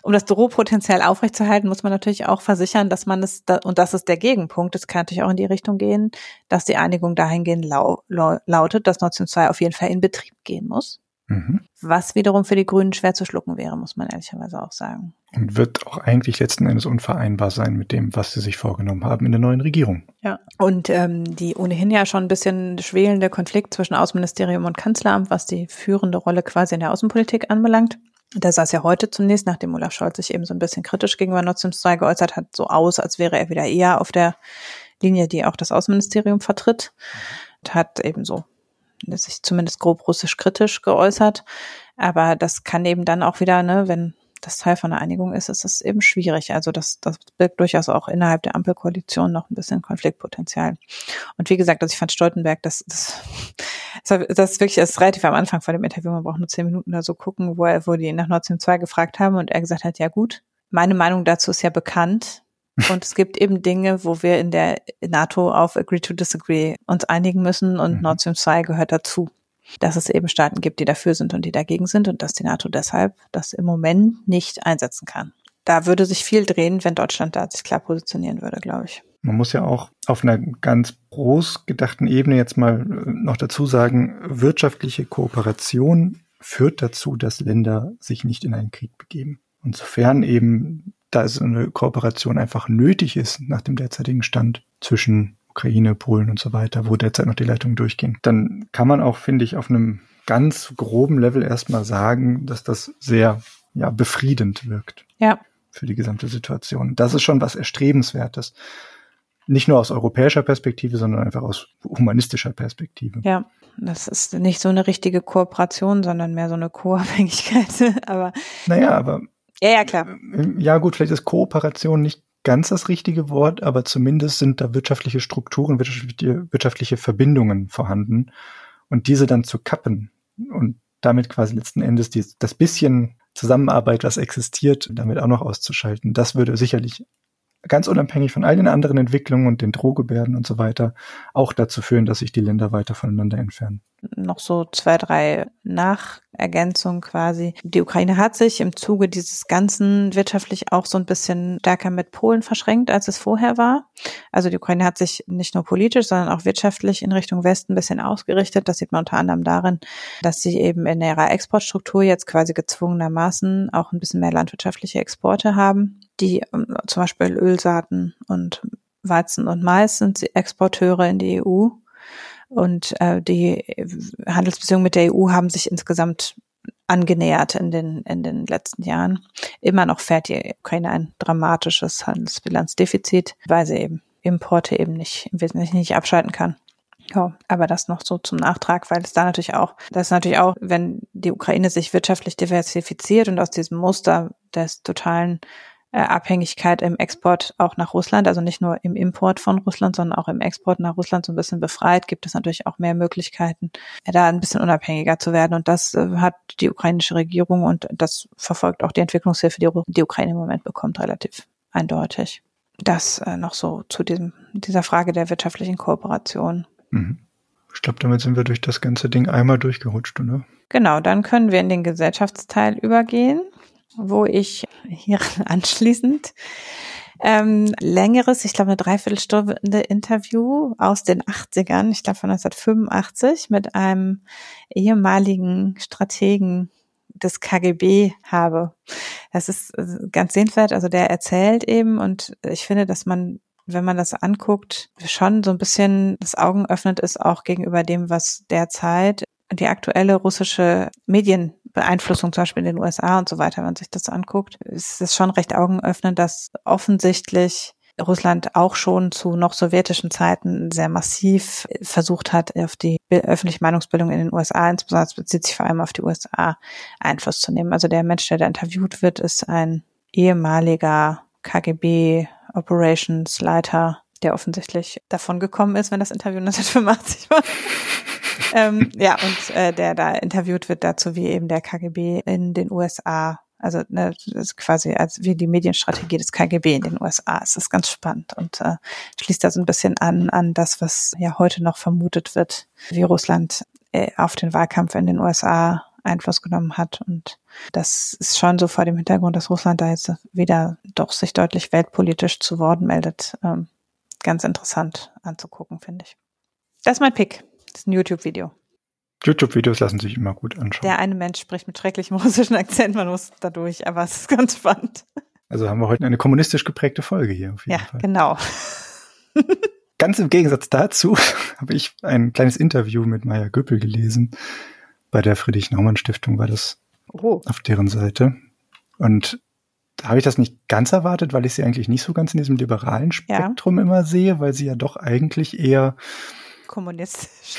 um das Drohpotenzial aufrechtzuerhalten, muss man natürlich auch versichern, dass man es, und das ist der Gegenpunkt, es kann natürlich auch in die Richtung gehen, dass die Einigung dahingehend lau, lau, lautet, dass Nord Stream 2 auf jeden Fall in Betrieb gehen muss. Mhm. Was wiederum für die Grünen schwer zu schlucken wäre, muss man ehrlicherweise auch sagen. Und wird auch eigentlich letzten Endes unvereinbar sein mit dem, was sie sich vorgenommen haben in der neuen Regierung. Ja, und ähm, die ohnehin ja schon ein bisschen schwelende Konflikt zwischen Außenministerium und Kanzleramt, was die führende Rolle quasi in der Außenpolitik anbelangt, da sah es ja heute zunächst, nachdem Olaf Scholz sich eben so ein bisschen kritisch gegenüber Nord Stream 2 geäußert hat, so aus, als wäre er wieder eher auf der Linie, die auch das Außenministerium vertritt, und hat eben so sich zumindest grob russisch kritisch geäußert. Aber das kann eben dann auch wieder, ne, wenn das Teil von der Einigung ist, ist es eben schwierig. Also das, das birgt durchaus auch innerhalb der Ampelkoalition noch ein bisschen Konfliktpotenzial. Und wie gesagt, also ich fand Stoltenberg, das, das, das ist wirklich erst relativ am Anfang von dem Interview, man braucht nur zehn Minuten da so gucken, wo er, wo die nach Nord Stream 2 gefragt haben und er gesagt hat, ja gut, meine Meinung dazu ist ja bekannt. Und es gibt eben Dinge, wo wir in der NATO auf Agree to Disagree uns einigen müssen und mhm. Nord Stream 2 gehört dazu dass es eben Staaten gibt, die dafür sind und die dagegen sind und dass die NATO deshalb das im Moment nicht einsetzen kann. Da würde sich viel drehen, wenn Deutschland da sich klar positionieren würde, glaube ich. Man muss ja auch auf einer ganz groß gedachten Ebene jetzt mal äh, noch dazu sagen, wirtschaftliche Kooperation führt dazu, dass Länder sich nicht in einen Krieg begeben. Und sofern eben da so eine Kooperation einfach nötig ist nach dem derzeitigen Stand zwischen Ukraine, Polen und so weiter, wo derzeit noch die Leitungen durchgehen, dann kann man auch, finde ich, auf einem ganz groben Level erstmal sagen, dass das sehr ja, befriedend wirkt. Ja. Für die gesamte Situation. Das ist schon was Erstrebenswertes. Nicht nur aus europäischer Perspektive, sondern einfach aus humanistischer Perspektive. Ja, das ist nicht so eine richtige Kooperation, sondern mehr so eine Co-Abhängigkeit. aber. Naja, aber. Ja, ja, klar. Ja, gut, vielleicht ist Kooperation nicht ganz das richtige Wort, aber zumindest sind da wirtschaftliche Strukturen, wirtschaftliche, Verbindungen vorhanden. Und diese dann zu kappen und damit quasi letzten Endes die, das bisschen Zusammenarbeit, was existiert, damit auch noch auszuschalten, das würde sicherlich ganz unabhängig von all den anderen Entwicklungen und den Drohgebärden und so weiter auch dazu führen, dass sich die Länder weiter voneinander entfernen. Noch so zwei, drei Nachergänzungen quasi. Die Ukraine hat sich im Zuge dieses Ganzen wirtschaftlich auch so ein bisschen stärker mit Polen verschränkt, als es vorher war. Also die Ukraine hat sich nicht nur politisch, sondern auch wirtschaftlich in Richtung Westen ein bisschen ausgerichtet. Das sieht man unter anderem darin, dass sie eben in ihrer Exportstruktur jetzt quasi gezwungenermaßen auch ein bisschen mehr landwirtschaftliche Exporte haben die ähm, zum Beispiel Ölsaaten und Weizen und Mais sind Exporteure in die EU. Und äh, die Handelsbeziehungen mit der EU haben sich insgesamt angenähert in den, in den letzten Jahren. Immer noch fährt die Ukraine ein dramatisches Handelsbilanzdefizit, weil sie eben Importe eben nicht im Wesentlichen nicht abschalten kann. Ja, aber das noch so zum Nachtrag, weil es da natürlich auch, das ist natürlich auch, wenn die Ukraine sich wirtschaftlich diversifiziert und aus diesem Muster des totalen äh, Abhängigkeit im Export auch nach Russland, also nicht nur im Import von Russland, sondern auch im Export nach Russland so ein bisschen befreit, gibt es natürlich auch mehr Möglichkeiten, äh, da ein bisschen unabhängiger zu werden. Und das äh, hat die ukrainische Regierung und das verfolgt auch die Entwicklungshilfe, die die Ukraine im Moment bekommt, relativ eindeutig. Das äh, noch so zu diesem, dieser Frage der wirtschaftlichen Kooperation. Mhm. Ich glaube, damit sind wir durch das ganze Ding einmal durchgerutscht, oder? Genau, dann können wir in den Gesellschaftsteil übergehen wo ich hier anschließend ähm, längeres, ich glaube eine Dreiviertelstunde Interview aus den 80ern, ich glaube von 1985, mit einem ehemaligen Strategen des KGB habe. Das ist äh, ganz sehenswert. Also der erzählt eben und ich finde, dass man, wenn man das anguckt, schon so ein bisschen das Augen öffnet ist auch gegenüber dem, was derzeit die aktuelle russische Medienbeeinflussung zum Beispiel in den USA und so weiter, wenn man sich das anguckt, ist es schon recht augenöffnend, dass offensichtlich Russland auch schon zu noch sowjetischen Zeiten sehr massiv versucht hat, auf die öffentliche Meinungsbildung in den USA, insbesondere bezieht sich vor allem auf die USA, Einfluss zu nehmen. Also der Mensch, der da interviewt wird, ist ein ehemaliger KGB Operations Leiter, der offensichtlich davon gekommen ist, wenn das Interview 1985 war ähm, ja, und äh, der da interviewt wird dazu, wie eben der KGB in den USA, also ne, quasi als wie die Medienstrategie des KGB in den USA. Das ist ganz spannend und äh, schließt da so ein bisschen an an das, was ja heute noch vermutet wird, wie Russland äh, auf den Wahlkampf in den USA Einfluss genommen hat. Und das ist schon so vor dem Hintergrund, dass Russland da jetzt wieder doch sich deutlich weltpolitisch zu Wort meldet. Ähm, ganz interessant anzugucken, finde ich. Das ist mein Pick. Das ist ein YouTube-Video. YouTube-Videos lassen sich immer gut anschauen. Der eine Mensch spricht mit schrecklichem russischen Akzent, man muss dadurch, aber es ist ganz spannend. Also haben wir heute eine kommunistisch geprägte Folge hier auf jeden ja, Fall. genau. Ganz im Gegensatz dazu habe ich ein kleines Interview mit Maya Göppel gelesen. Bei der Friedrich-Naumann-Stiftung war das oh. auf deren Seite. Und habe ich das nicht ganz erwartet, weil ich sie eigentlich nicht so ganz in diesem liberalen Spektrum ja. immer sehe, weil sie ja doch eigentlich eher kommunistisch.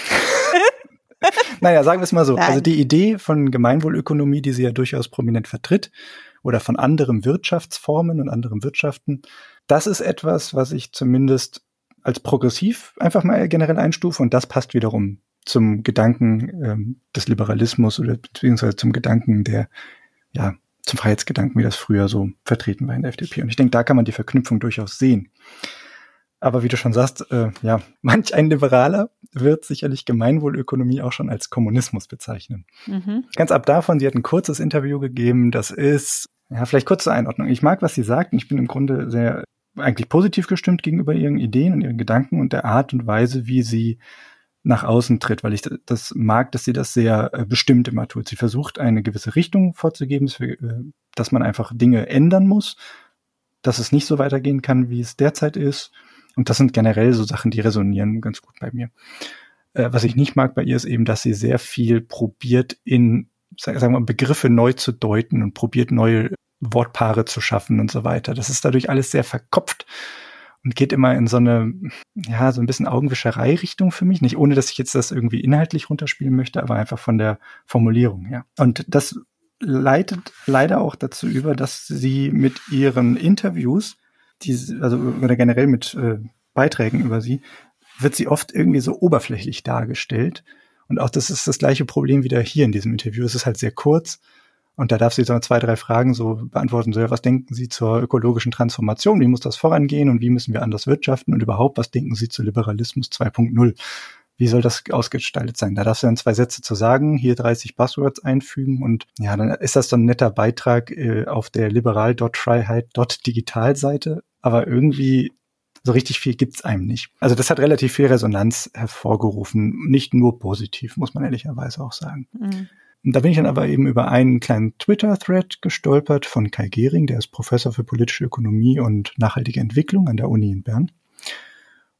naja, sagen wir es mal so. Also Nein. Also die Idee von Gemeinwohlökonomie, die sie ja durchaus prominent vertritt, oder von anderen Wirtschaftsformen und anderen Wirtschaften, das ist etwas, was ich zumindest als progressiv einfach mal generell einstufe und das passt wiederum zum Gedanken ähm, des Liberalismus oder beziehungsweise zum Gedanken der, ja, zum Freiheitsgedanken, wie das früher so vertreten war in der FDP. Und ich denke, da kann man die Verknüpfung durchaus sehen. Aber wie du schon sagst, äh, ja, manch ein Liberaler wird sicherlich Gemeinwohlökonomie auch schon als Kommunismus bezeichnen. Mhm. Ganz ab davon, sie hat ein kurzes Interview gegeben, das ist, ja, vielleicht kurz zur Einordnung. Ich mag, was sie sagt und ich bin im Grunde sehr eigentlich positiv gestimmt gegenüber ihren Ideen und ihren Gedanken und der Art und Weise, wie sie nach außen tritt, weil ich das mag, dass sie das sehr äh, bestimmt immer tut. Sie versucht, eine gewisse Richtung vorzugeben, äh, dass man einfach Dinge ändern muss, dass es nicht so weitergehen kann, wie es derzeit ist und das sind generell so Sachen, die resonieren ganz gut bei mir. Äh, was ich nicht mag bei ihr ist eben, dass sie sehr viel probiert in, sagen wir mal, Begriffe neu zu deuten und probiert neue Wortpaare zu schaffen und so weiter. Das ist dadurch alles sehr verkopft und geht immer in so eine, ja, so ein bisschen Augenwischerei-Richtung für mich. Nicht ohne, dass ich jetzt das irgendwie inhaltlich runterspielen möchte, aber einfach von der Formulierung her. Und das leitet leider auch dazu über, dass sie mit ihren Interviews diese, also oder generell mit äh, Beiträgen über sie, wird sie oft irgendwie so oberflächlich dargestellt. Und auch das ist das gleiche Problem wieder hier in diesem Interview. Es ist halt sehr kurz und da darf sie so zwei, drei Fragen so beantworten. So, ja, was denken Sie zur ökologischen Transformation? Wie muss das vorangehen und wie müssen wir anders wirtschaften? Und überhaupt, was denken Sie zu Liberalismus 2.0? Wie soll das ausgestaltet sein? Da darfst du dann zwei Sätze zu sagen, hier 30 Buzzwords einfügen und ja, dann ist das so ein netter Beitrag äh, auf der liberal.freiheit.digital-Seite aber irgendwie so richtig viel gibt's einem nicht. Also das hat relativ viel Resonanz hervorgerufen, nicht nur positiv, muss man ehrlicherweise auch sagen. Mhm. Da bin ich dann aber eben über einen kleinen Twitter-Thread gestolpert von Kai Gehring, der ist Professor für politische Ökonomie und nachhaltige Entwicklung an der Uni in Bern.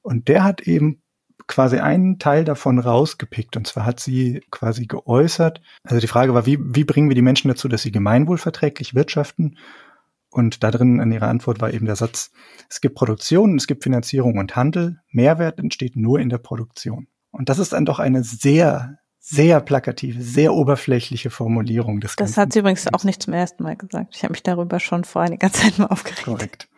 Und der hat eben quasi einen Teil davon rausgepickt. Und zwar hat sie quasi geäußert, also die Frage war, wie, wie bringen wir die Menschen dazu, dass sie gemeinwohlverträglich wirtschaften? Und da drin in ihrer Antwort war eben der Satz, es gibt Produktion, es gibt Finanzierung und Handel. Mehrwert entsteht nur in der Produktion. Und das ist dann doch eine sehr, sehr plakative, sehr oberflächliche Formulierung des Das hat sie übrigens auch nicht zum ersten Mal gesagt. Ich habe mich darüber schon vor einiger Zeit mal aufgeregt. Korrekt.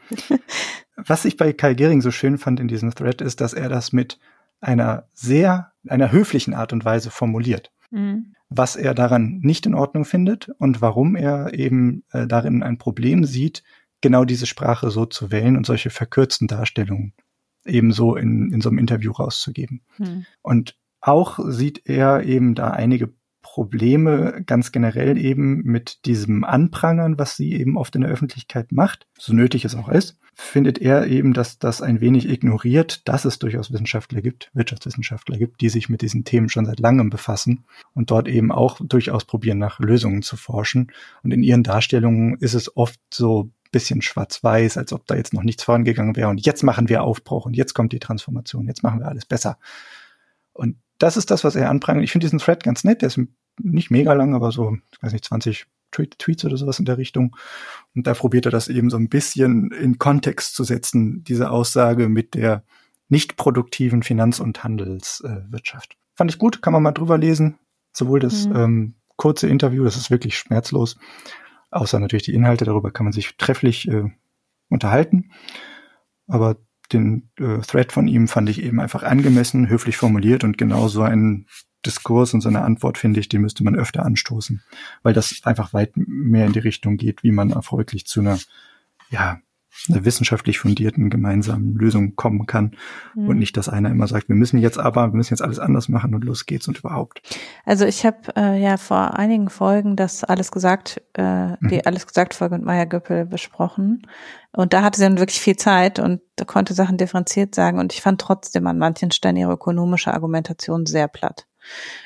Was ich bei Kai Gehring so schön fand in diesem Thread ist, dass er das mit einer sehr, einer höflichen Art und Weise formuliert. Mhm was er daran nicht in Ordnung findet und warum er eben äh, darin ein Problem sieht, genau diese Sprache so zu wählen und solche verkürzten Darstellungen ebenso in, in so einem Interview rauszugeben. Hm. Und auch sieht er eben da einige Probleme ganz generell eben mit diesem Anprangern, was sie eben oft in der Öffentlichkeit macht, so nötig es auch ist, findet er eben, dass das ein wenig ignoriert, dass es durchaus Wissenschaftler gibt, Wirtschaftswissenschaftler gibt, die sich mit diesen Themen schon seit langem befassen und dort eben auch durchaus probieren, nach Lösungen zu forschen. Und in ihren Darstellungen ist es oft so bisschen schwarz-weiß, als ob da jetzt noch nichts vorangegangen wäre und jetzt machen wir Aufbruch und jetzt kommt die Transformation, jetzt machen wir alles besser. Und das ist das, was er anprangert. Ich finde diesen Thread ganz nett, der ist nicht mega lang, aber so, ich weiß nicht, 20 Tweets oder sowas in der Richtung. Und da probiert er das eben so ein bisschen in Kontext zu setzen, diese Aussage mit der nicht produktiven Finanz- und Handelswirtschaft. Äh, Fand ich gut, kann man mal drüber lesen. Sowohl das mhm. ähm, kurze Interview, das ist wirklich schmerzlos, außer natürlich die Inhalte, darüber kann man sich trefflich äh, unterhalten. Aber den äh, Thread von ihm fand ich eben einfach angemessen, höflich formuliert und genau so ein Diskurs und so eine Antwort, finde ich, die müsste man öfter anstoßen, weil das einfach weit mehr in die Richtung geht, wie man erfolgreich zu einer, ja, wissenschaftlich fundierten gemeinsamen Lösung kommen kann mhm. und nicht, dass einer immer sagt, wir müssen jetzt aber, wir müssen jetzt alles anders machen und los geht's und überhaupt. Also ich habe äh, ja vor einigen Folgen das alles gesagt, äh, die mhm. alles gesagt Folge mit Maya Göppel besprochen und da hatte sie dann wirklich viel Zeit und konnte Sachen differenziert sagen und ich fand trotzdem an manchen Stellen ihre ökonomische Argumentation sehr platt.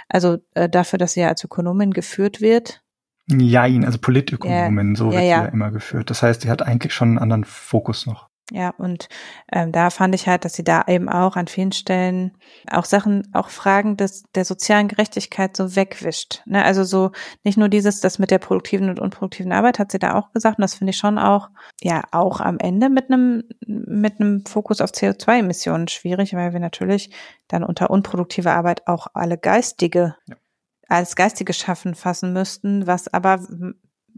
Also äh, dafür, dass sie ja als Ökonomin geführt wird. Jein, also Politökonomin, ja, so wird ja, ja. sie ja immer geführt. Das heißt, sie hat eigentlich schon einen anderen Fokus noch. Ja, und ähm, da fand ich halt, dass sie da eben auch an vielen Stellen auch Sachen, auch Fragen des, der sozialen Gerechtigkeit so wegwischt. Ne? Also so nicht nur dieses, das mit der produktiven und unproduktiven Arbeit hat sie da auch gesagt, und das finde ich schon auch, ja, auch am Ende mit einem, mit einem Fokus auf CO2-Emissionen schwierig, weil wir natürlich dann unter unproduktiver Arbeit auch alle geistige ja als geistiges Schaffen fassen müssten, was aber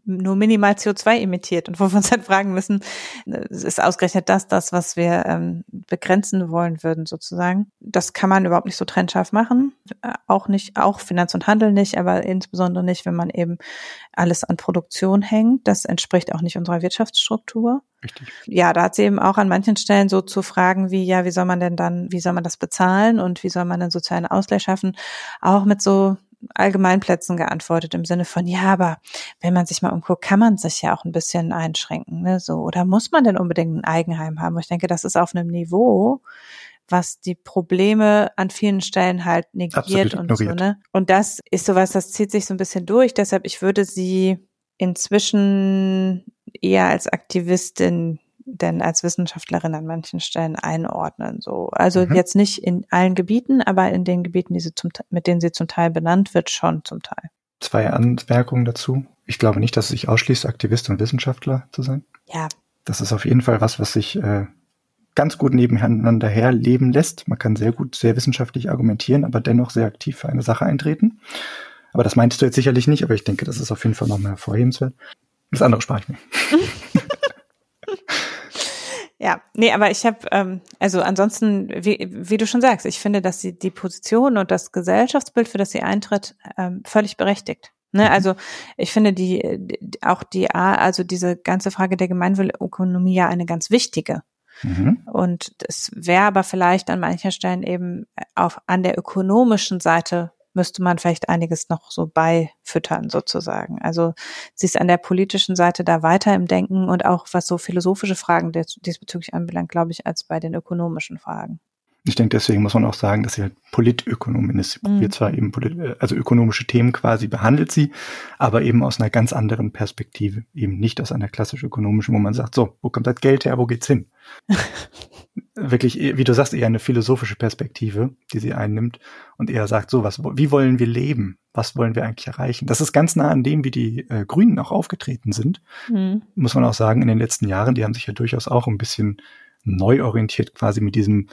nur minimal CO2 emittiert und wo wir uns halt fragen müssen, ist ausgerechnet das das, was wir ähm, begrenzen wollen würden sozusagen. Das kann man überhaupt nicht so trennscharf machen, äh, auch nicht, auch Finanz und Handel nicht, aber insbesondere nicht, wenn man eben alles an Produktion hängt. Das entspricht auch nicht unserer Wirtschaftsstruktur. Richtig. Ja, da hat sie eben auch an manchen Stellen so zu fragen, wie, ja, wie soll man denn dann, wie soll man das bezahlen und wie soll man den sozialen Ausgleich schaffen? Auch mit so Allgemeinplätzen geantwortet im Sinne von, ja, aber wenn man sich mal umguckt, kann man sich ja auch ein bisschen einschränken, ne, so. Oder muss man denn unbedingt ein Eigenheim haben? Und ich denke, das ist auf einem Niveau, was die Probleme an vielen Stellen halt negiert und so, ne? Und das ist sowas, das zieht sich so ein bisschen durch. Deshalb, ich würde sie inzwischen eher als Aktivistin denn als Wissenschaftlerin an manchen Stellen einordnen. So, also mhm. jetzt nicht in allen Gebieten, aber in den Gebieten, die sie zum, mit denen sie zum Teil benannt wird, schon zum Teil. Zwei Anmerkungen dazu. Ich glaube nicht, dass es sich ausschließt, Aktivist und Wissenschaftler zu sein. Ja. Das ist auf jeden Fall was, was sich äh, ganz gut nebeneinander herleben lässt. Man kann sehr gut, sehr wissenschaftlich argumentieren, aber dennoch sehr aktiv für eine Sache eintreten. Aber das meintest du jetzt sicherlich nicht, aber ich denke, das ist auf jeden Fall nochmal hervorhebenswert. Das andere spare ich mir. Ja, nee, aber ich habe, ähm, also ansonsten, wie, wie du schon sagst, ich finde, dass sie die Position und das Gesellschaftsbild, für das sie eintritt, ähm, völlig berechtigt. Ne, mhm. also ich finde die, die auch die also diese ganze Frage der Gemeinwohlökonomie ja eine ganz wichtige. Mhm. Und es wäre aber vielleicht an mancher Stellen eben auf an der ökonomischen Seite müsste man vielleicht einiges noch so beifüttern sozusagen. Also sie ist an der politischen Seite da weiter im Denken und auch was so philosophische Fragen diesbezüglich anbelangt, glaube ich, als bei den ökonomischen Fragen. Ich denke, deswegen muss man auch sagen, dass sie halt Politökonomin ist. Sie mhm. probiert zwar eben äh, also ökonomische Themen quasi behandelt sie, aber eben aus einer ganz anderen Perspektive. Eben nicht aus einer klassisch ökonomischen, wo man sagt, so, wo kommt das Geld her, wo geht's hin? Wirklich, wie du sagst, eher eine philosophische Perspektive, die sie einnimmt und eher sagt, so, was, wie wollen wir leben? Was wollen wir eigentlich erreichen? Das ist ganz nah an dem, wie die äh, Grünen auch aufgetreten sind. Mhm. Muss man auch sagen, in den letzten Jahren, die haben sich ja durchaus auch ein bisschen neu orientiert, quasi mit diesem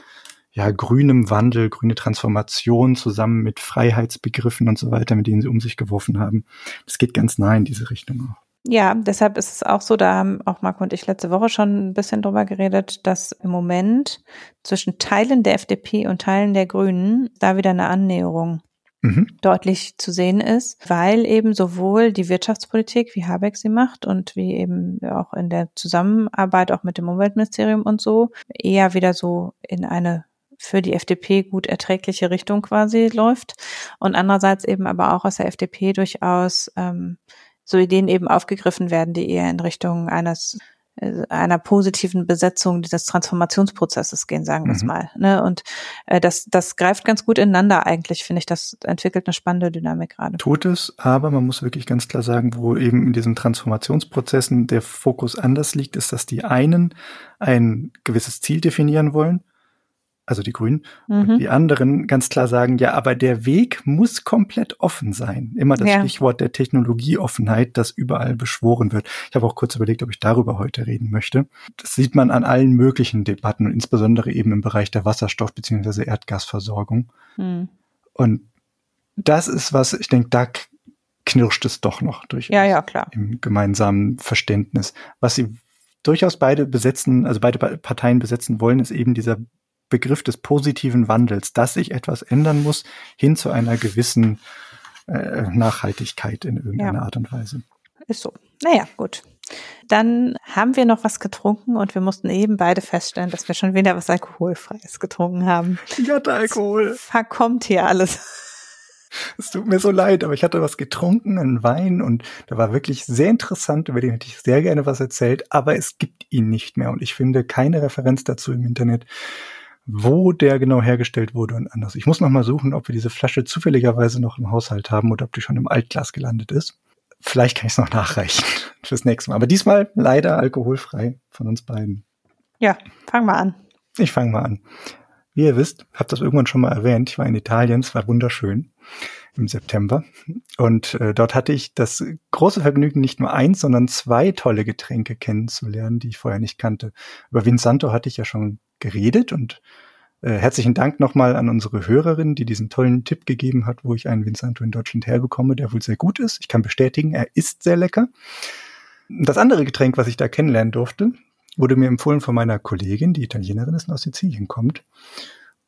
ja, grünem Wandel, grüne Transformation zusammen mit Freiheitsbegriffen und so weiter, mit denen sie um sich geworfen haben. Das geht ganz nah in diese Richtung auch. Ja, deshalb ist es auch so, da haben auch Marco und ich letzte Woche schon ein bisschen drüber geredet, dass im Moment zwischen Teilen der FDP und Teilen der Grünen da wieder eine Annäherung mhm. deutlich zu sehen ist, weil eben sowohl die Wirtschaftspolitik, wie Habeck sie macht und wie eben auch in der Zusammenarbeit auch mit dem Umweltministerium und so, eher wieder so in eine für die FDP gut erträgliche Richtung quasi läuft und andererseits eben aber auch aus der FDP durchaus ähm, so Ideen eben aufgegriffen werden, die eher in Richtung eines äh, einer positiven Besetzung dieses Transformationsprozesses gehen, sagen wir es mhm. mal. Ne? Und äh, das, das greift ganz gut ineinander eigentlich, finde ich. Das entwickelt eine spannende Dynamik gerade. Tut es, aber man muss wirklich ganz klar sagen, wo eben in diesen Transformationsprozessen der Fokus anders liegt, ist, dass die einen ein gewisses Ziel definieren wollen also die Grünen, mhm. und die anderen ganz klar sagen, ja, aber der Weg muss komplett offen sein. Immer das ja. Stichwort der Technologieoffenheit, das überall beschworen wird. Ich habe auch kurz überlegt, ob ich darüber heute reden möchte. Das sieht man an allen möglichen Debatten und insbesondere eben im Bereich der Wasserstoff- bzw. Erdgasversorgung. Mhm. Und das ist was, ich denke, da knirscht es doch noch durch ja, ja, klar. im gemeinsamen Verständnis. Was sie durchaus beide besetzen, also beide Parteien besetzen wollen, ist eben dieser Begriff des positiven Wandels, dass sich etwas ändern muss hin zu einer gewissen äh, Nachhaltigkeit in irgendeiner ja. Art und Weise. Ist so. Naja, gut. Dann haben wir noch was getrunken und wir mussten eben beide feststellen, dass wir schon wieder was Alkoholfreies getrunken haben. Ich hatte Alkohol. Es verkommt hier alles. Es tut mir so leid, aber ich hatte was getrunken, einen Wein und der war wirklich sehr interessant, über den hätte ich sehr gerne was erzählt, aber es gibt ihn nicht mehr und ich finde keine Referenz dazu im Internet wo der genau hergestellt wurde und anders. Ich muss noch mal suchen, ob wir diese Flasche zufälligerweise noch im Haushalt haben oder ob die schon im Altglas gelandet ist. Vielleicht kann ich es noch nachreichen fürs nächste Mal. Aber diesmal leider alkoholfrei von uns beiden. Ja, fang mal an. Ich fange mal an. Wie ihr wisst, habe das irgendwann schon mal erwähnt, ich war in Italien, es war wunderschön im September. Und äh, dort hatte ich das große Vergnügen, nicht nur eins, sondern zwei tolle Getränke kennenzulernen, die ich vorher nicht kannte. Über Vinsanto hatte ich ja schon geredet und äh, herzlichen Dank nochmal an unsere Hörerin, die diesen tollen Tipp gegeben hat, wo ich einen Vinsanto in Deutschland herbekomme, der wohl sehr gut ist. Ich kann bestätigen, er ist sehr lecker. Das andere Getränk, was ich da kennenlernen durfte, wurde mir empfohlen von meiner Kollegin, die Italienerin ist und aus Sizilien kommt.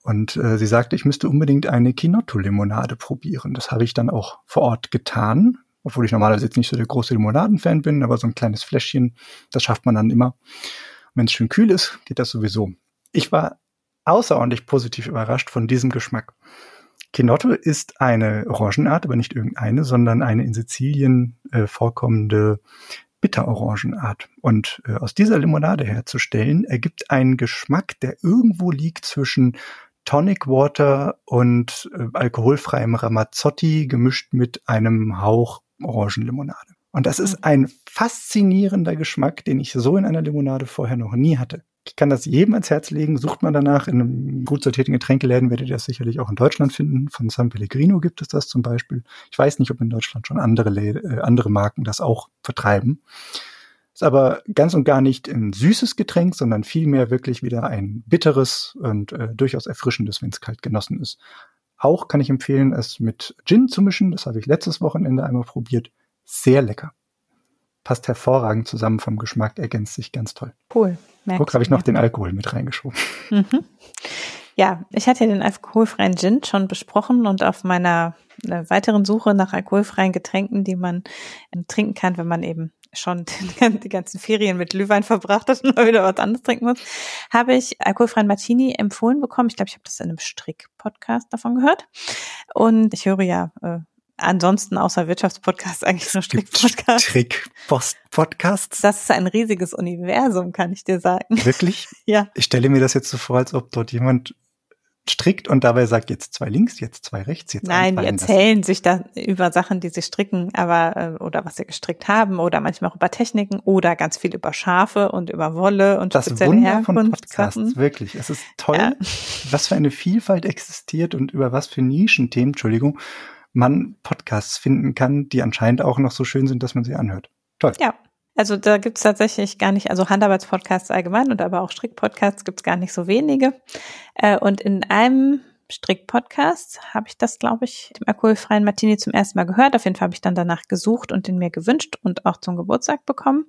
Und äh, sie sagte, ich müsste unbedingt eine Kinotto-Limonade probieren. Das habe ich dann auch vor Ort getan, obwohl ich normalerweise jetzt nicht so der große Limonaden-Fan bin, aber so ein kleines Fläschchen, das schafft man dann immer. Wenn es schön kühl ist, geht das sowieso. Ich war außerordentlich positiv überrascht von diesem Geschmack. Kinotto ist eine Orangenart, aber nicht irgendeine, sondern eine in Sizilien äh, vorkommende Bitterorangenart. Und äh, aus dieser Limonade herzustellen, ergibt einen Geschmack, der irgendwo liegt zwischen Tonic Water und äh, alkoholfreiem Ramazzotti gemischt mit einem Hauch Orangenlimonade. Und das ist mhm. ein faszinierender Geschmack, den ich so in einer Limonade vorher noch nie hatte. Ich kann das jedem ans Herz legen. Sucht man danach in einem gut sortierten Getränkeläden, werdet ihr das sicherlich auch in Deutschland finden. Von San Pellegrino gibt es das zum Beispiel. Ich weiß nicht, ob in Deutschland schon andere, äh, andere Marken das auch vertreiben. Ist aber ganz und gar nicht ein süßes Getränk, sondern vielmehr wirklich wieder ein bitteres und äh, durchaus erfrischendes, wenn es kalt genossen ist. Auch kann ich empfehlen, es mit Gin zu mischen. Das habe ich letztes Wochenende einmal probiert. Sehr lecker passt hervorragend zusammen vom Geschmack, ergänzt sich ganz toll. Cool. Guck, habe ich noch den Alkohol mit reingeschoben. Mhm. Ja, ich hatte ja den alkoholfreien Gin schon besprochen und auf meiner äh, weiteren Suche nach alkoholfreien Getränken, die man äh, trinken kann, wenn man eben schon die ganzen Ferien mit Glühwein verbracht hat und mal wieder was anderes trinken muss, habe ich alkoholfreien Martini empfohlen bekommen. Ich glaube, ich habe das in einem Strick-Podcast davon gehört. Und ich höre ja äh, ansonsten außer Wirtschaftspodcast eigentlich nur Strick-Podcast. Strick-Podcasts? Das ist ein riesiges Universum, kann ich dir sagen. Wirklich? ja. Ich stelle mir das jetzt so vor, als ob dort jemand strickt und dabei sagt jetzt zwei links, jetzt zwei rechts, jetzt Nein, die erzählen lassen. sich da über Sachen, die sie stricken, aber äh, oder was sie gestrickt haben oder manchmal auch über Techniken oder ganz viel über Schafe und über Wolle und das spezielle Wunder von Podcasts, wirklich. Es ist toll, ja. was für eine Vielfalt existiert und über was für Nischenthemen, Entschuldigung, man Podcasts finden kann, die anscheinend auch noch so schön sind, dass man sie anhört. Toll. Ja. Also da gibt's tatsächlich gar nicht, also Handarbeitspodcasts allgemein und aber auch Strickpodcasts gibt's gar nicht so wenige. Äh, und in einem Strick-Podcast habe ich das, glaube ich, dem alkoholfreien Martini zum ersten Mal gehört. Auf jeden Fall habe ich dann danach gesucht und den mir gewünscht und auch zum Geburtstag bekommen.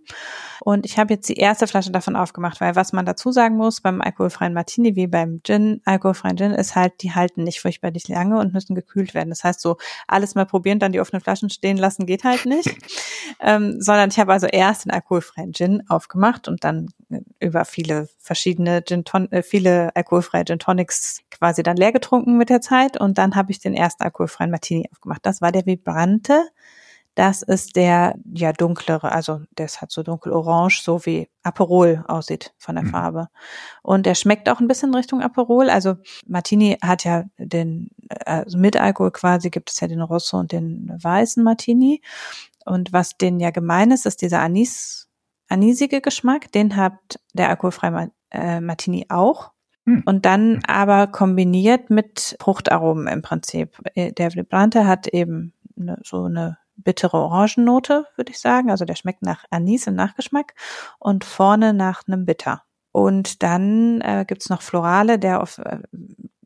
Und ich habe jetzt die erste Flasche davon aufgemacht, weil was man dazu sagen muss, beim alkoholfreien Martini wie beim Gin, alkoholfreien Gin, ist halt, die halten nicht furchtbarlich lange und müssen gekühlt werden. Das heißt, so alles mal probieren, dann die offenen Flaschen stehen lassen, geht halt nicht. ähm, sondern ich habe also erst den alkoholfreien Gin aufgemacht und dann über viele verschiedene Gin äh, viele alkoholfreie Gin Tonics quasi dann leer getrunken getrunken mit der Zeit und dann habe ich den ersten alkoholfreien Martini aufgemacht. Das war der Vibrante. Das ist der ja dunklere, also der ist halt so dunkelorange, so wie Aperol aussieht von der mhm. Farbe. Und der schmeckt auch ein bisschen Richtung Aperol. Also Martini hat ja den, also mit Alkohol quasi gibt es ja den Rosso und den weißen Martini. Und was den ja gemein ist, ist dieser Anis, anisige Geschmack. Den hat der alkoholfreie äh, Martini auch. Hm. Und dann aber kombiniert mit Fruchtaromen im Prinzip. Äh, der Vibrante hat eben eine, so eine bittere Orangennote, würde ich sagen. Also der schmeckt nach Anis im Nachgeschmack und vorne nach einem Bitter. Und dann äh, gibt's noch Florale, der auf äh,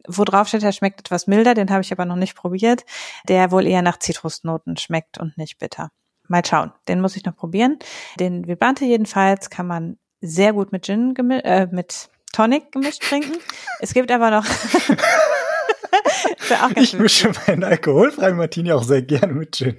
wo drauf steht, der schmeckt etwas milder, den habe ich aber noch nicht probiert, der wohl eher nach Zitrusnoten schmeckt und nicht bitter. Mal schauen, den muss ich noch probieren. Den Vibrante jedenfalls kann man sehr gut mit Gin, äh, mit Tonic gemischt trinken. Es gibt aber noch. ich mische meinen alkoholfreien Martini auch sehr gerne mit Gin.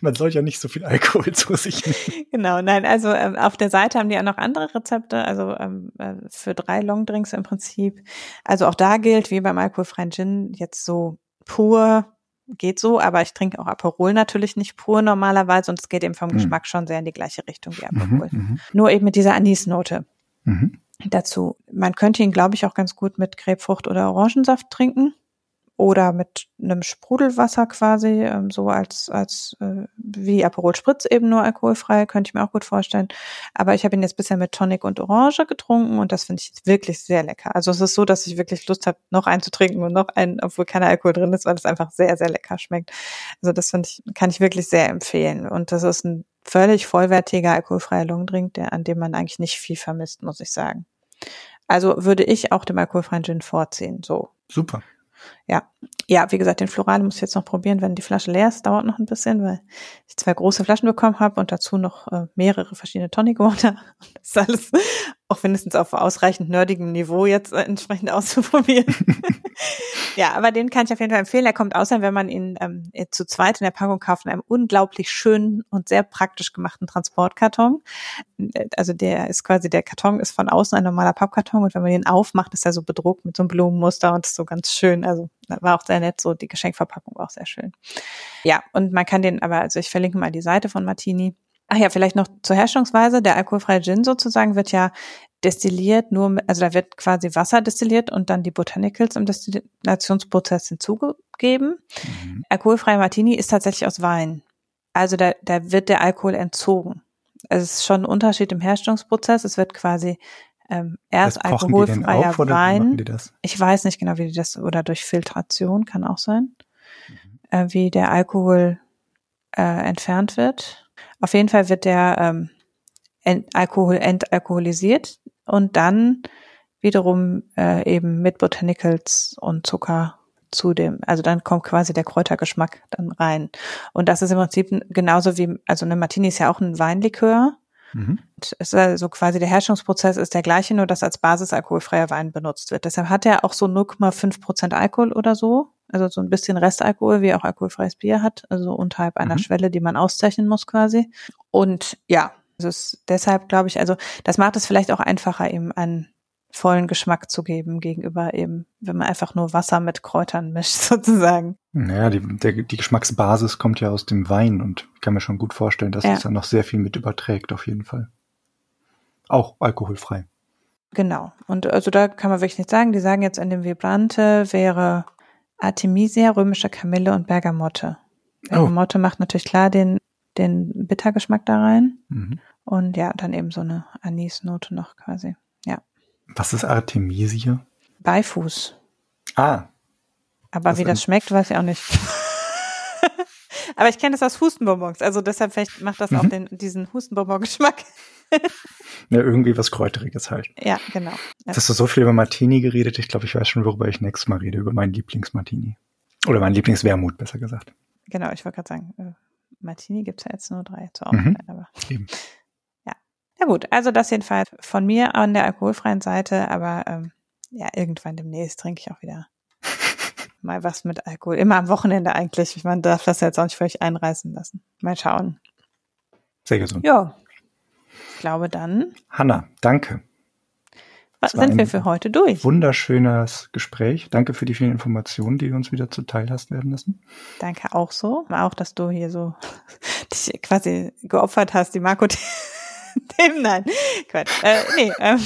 Man soll ja nicht so viel Alkohol zu sich nehmen. Genau, nein, also ähm, auf der Seite haben die auch noch andere Rezepte, also ähm, äh, für drei Longdrinks im Prinzip. Also auch da gilt, wie beim alkoholfreien Gin, jetzt so pur geht so, aber ich trinke auch Aperol natürlich nicht pur normalerweise und es geht eben vom mhm. Geschmack schon sehr in die gleiche Richtung wie mhm, Aperol. Mhm, Nur eben mit dieser Anisnote. Mhm dazu. Man könnte ihn, glaube ich, auch ganz gut mit Grapefrucht oder Orangensaft trinken. Oder mit einem Sprudelwasser quasi, ähm, so als, als äh, wie Aperol Spritz eben nur alkoholfrei, könnte ich mir auch gut vorstellen. Aber ich habe ihn jetzt bisher mit Tonic und Orange getrunken und das finde ich wirklich sehr lecker. Also es ist so, dass ich wirklich Lust habe, noch einen zu trinken und noch einen, obwohl keiner Alkohol drin ist, weil es einfach sehr, sehr lecker schmeckt. Also das finde ich, kann ich wirklich sehr empfehlen. Und das ist ein völlig vollwertiger alkoholfreier Longdrink, der, an dem man eigentlich nicht viel vermisst, muss ich sagen. Also würde ich auch dem alkoholfreien Gin vorziehen, so. Super. Ja, ja, wie gesagt, den Floral muss ich jetzt noch probieren, wenn die Flasche leer ist. Dauert noch ein bisschen, weil ich zwei große Flaschen bekommen habe und dazu noch äh, mehrere verschiedene Tonic Water. Das ist alles auch mindestens auf ausreichend nerdigem Niveau jetzt äh, entsprechend auszuprobieren. ja, aber den kann ich auf jeden Fall empfehlen. Er kommt außer, wenn man ihn ähm, zu zweit in der Packung kauft, in einem unglaublich schönen und sehr praktisch gemachten Transportkarton. Äh, also der ist quasi, der Karton ist von außen ein normaler Pappkarton und wenn man den aufmacht, ist er so bedruckt mit so einem Blumenmuster und ist so ganz schön. Also war auch sehr nett, so die Geschenkverpackung war auch sehr schön. Ja, und man kann den aber, also ich verlinke mal die Seite von Martini. Ach ja, vielleicht noch zur Herstellungsweise. Der alkoholfreie Gin sozusagen wird ja destilliert, nur, also da wird quasi Wasser destilliert und dann die Botanicals im Destillationsprozess hinzugegeben. Mhm. Alkoholfreier Martini ist tatsächlich aus Wein. Also da, da wird der Alkohol entzogen. Also es ist schon ein Unterschied im Herstellungsprozess. Es wird quasi ähm, erst alkoholfreier auf, Wein. Ich weiß nicht genau, wie die das, oder durch Filtration kann auch sein, mhm. äh, wie der Alkohol äh, entfernt wird. Auf jeden Fall wird der ähm, Ent Alkohol entalkoholisiert und dann wiederum äh, eben mit Botanicals und Zucker zu dem, also dann kommt quasi der Kräutergeschmack dann rein. Und das ist im Prinzip genauso wie, also eine Martini ist ja auch ein Weinlikör, Mhm. Ist also quasi der Herstellungsprozess ist der gleiche, nur dass als Basis alkoholfreier Wein benutzt wird. Deshalb hat er auch so 0,5 Prozent Alkohol oder so. Also so ein bisschen Restalkohol, wie auch alkoholfreies Bier hat. Also unterhalb einer mhm. Schwelle, die man auszeichnen muss quasi. Und ja, also es deshalb glaube ich, also das macht es vielleicht auch einfacher, eben einen vollen Geschmack zu geben gegenüber eben, wenn man einfach nur Wasser mit Kräutern mischt sozusagen. Naja, die, der, die Geschmacksbasis kommt ja aus dem Wein und ich kann mir schon gut vorstellen, dass ja. es dann noch sehr viel mit überträgt, auf jeden Fall. Auch alkoholfrei. Genau. Und also da kann man wirklich nicht sagen. Die sagen jetzt in dem Vibrante wäre Artemisia, römische Kamille und Bergamotte. Oh. Bergamotte oh. macht natürlich klar den, den Bittergeschmack da rein. Mhm. Und ja, dann eben so eine Anisnote noch quasi. Ja. Was ist Artemisia? Beifuß. Ah, aber das wie das schmeckt, weiß ich auch nicht. Aber ich kenne das aus Hustenbonbons, also deshalb vielleicht macht das mhm. auch den, diesen Hustenbonbon-Geschmack. ja, irgendwie was Kräuteriges halt. Ja, genau. Jetzt hast du so viel über Martini geredet, ich glaube, ich weiß schon, worüber ich nächstes Mal rede, über meinen Lieblingsmartini. Oder meinen Lieblingswermut, besser gesagt. Genau, ich wollte gerade sagen, äh, Martini gibt es ja jetzt nur drei zur mhm. aber Eben. Ja. Ja gut, also das jedenfalls von mir an der alkoholfreien Seite, aber ähm, ja, irgendwann demnächst trinke ich auch wieder mal was mit Alkohol. Immer am Wochenende eigentlich. Man darf das jetzt auch nicht völlig einreißen lassen. Mal schauen. Sehr gesund. Ja. Ich glaube dann. Hanna, danke. Was sind wir für heute durch? Wunderschönes Gespräch. Danke für die vielen Informationen, die du uns wieder zuteil hast werden lassen. Danke auch so. Auch, dass du hier so dich quasi geopfert hast, die Marco dem, nein, Quatsch. Äh, nee, ähm,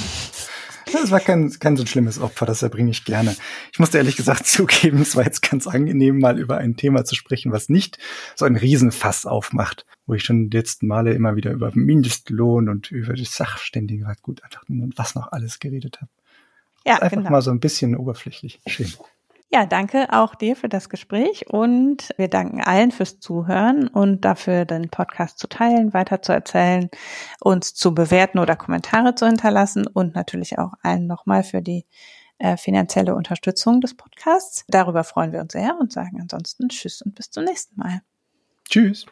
das war kein, kein so schlimmes Opfer, das erbringe ich gerne. Ich musste ehrlich gesagt zugeben, es war jetzt ganz angenehm, mal über ein Thema zu sprechen, was nicht so ein Riesenfass aufmacht, wo ich schon die letzten Male immer wieder über Mindestlohn und über die Sachständige gut und was noch alles geredet habe. Ja, einfach genau. mal so ein bisschen oberflächlich. Schön. Ja, danke auch dir für das Gespräch und wir danken allen fürs Zuhören und dafür, den Podcast zu teilen, weiter zu erzählen, uns zu bewerten oder Kommentare zu hinterlassen und natürlich auch allen nochmal für die äh, finanzielle Unterstützung des Podcasts. Darüber freuen wir uns sehr und sagen ansonsten Tschüss und bis zum nächsten Mal. Tschüss.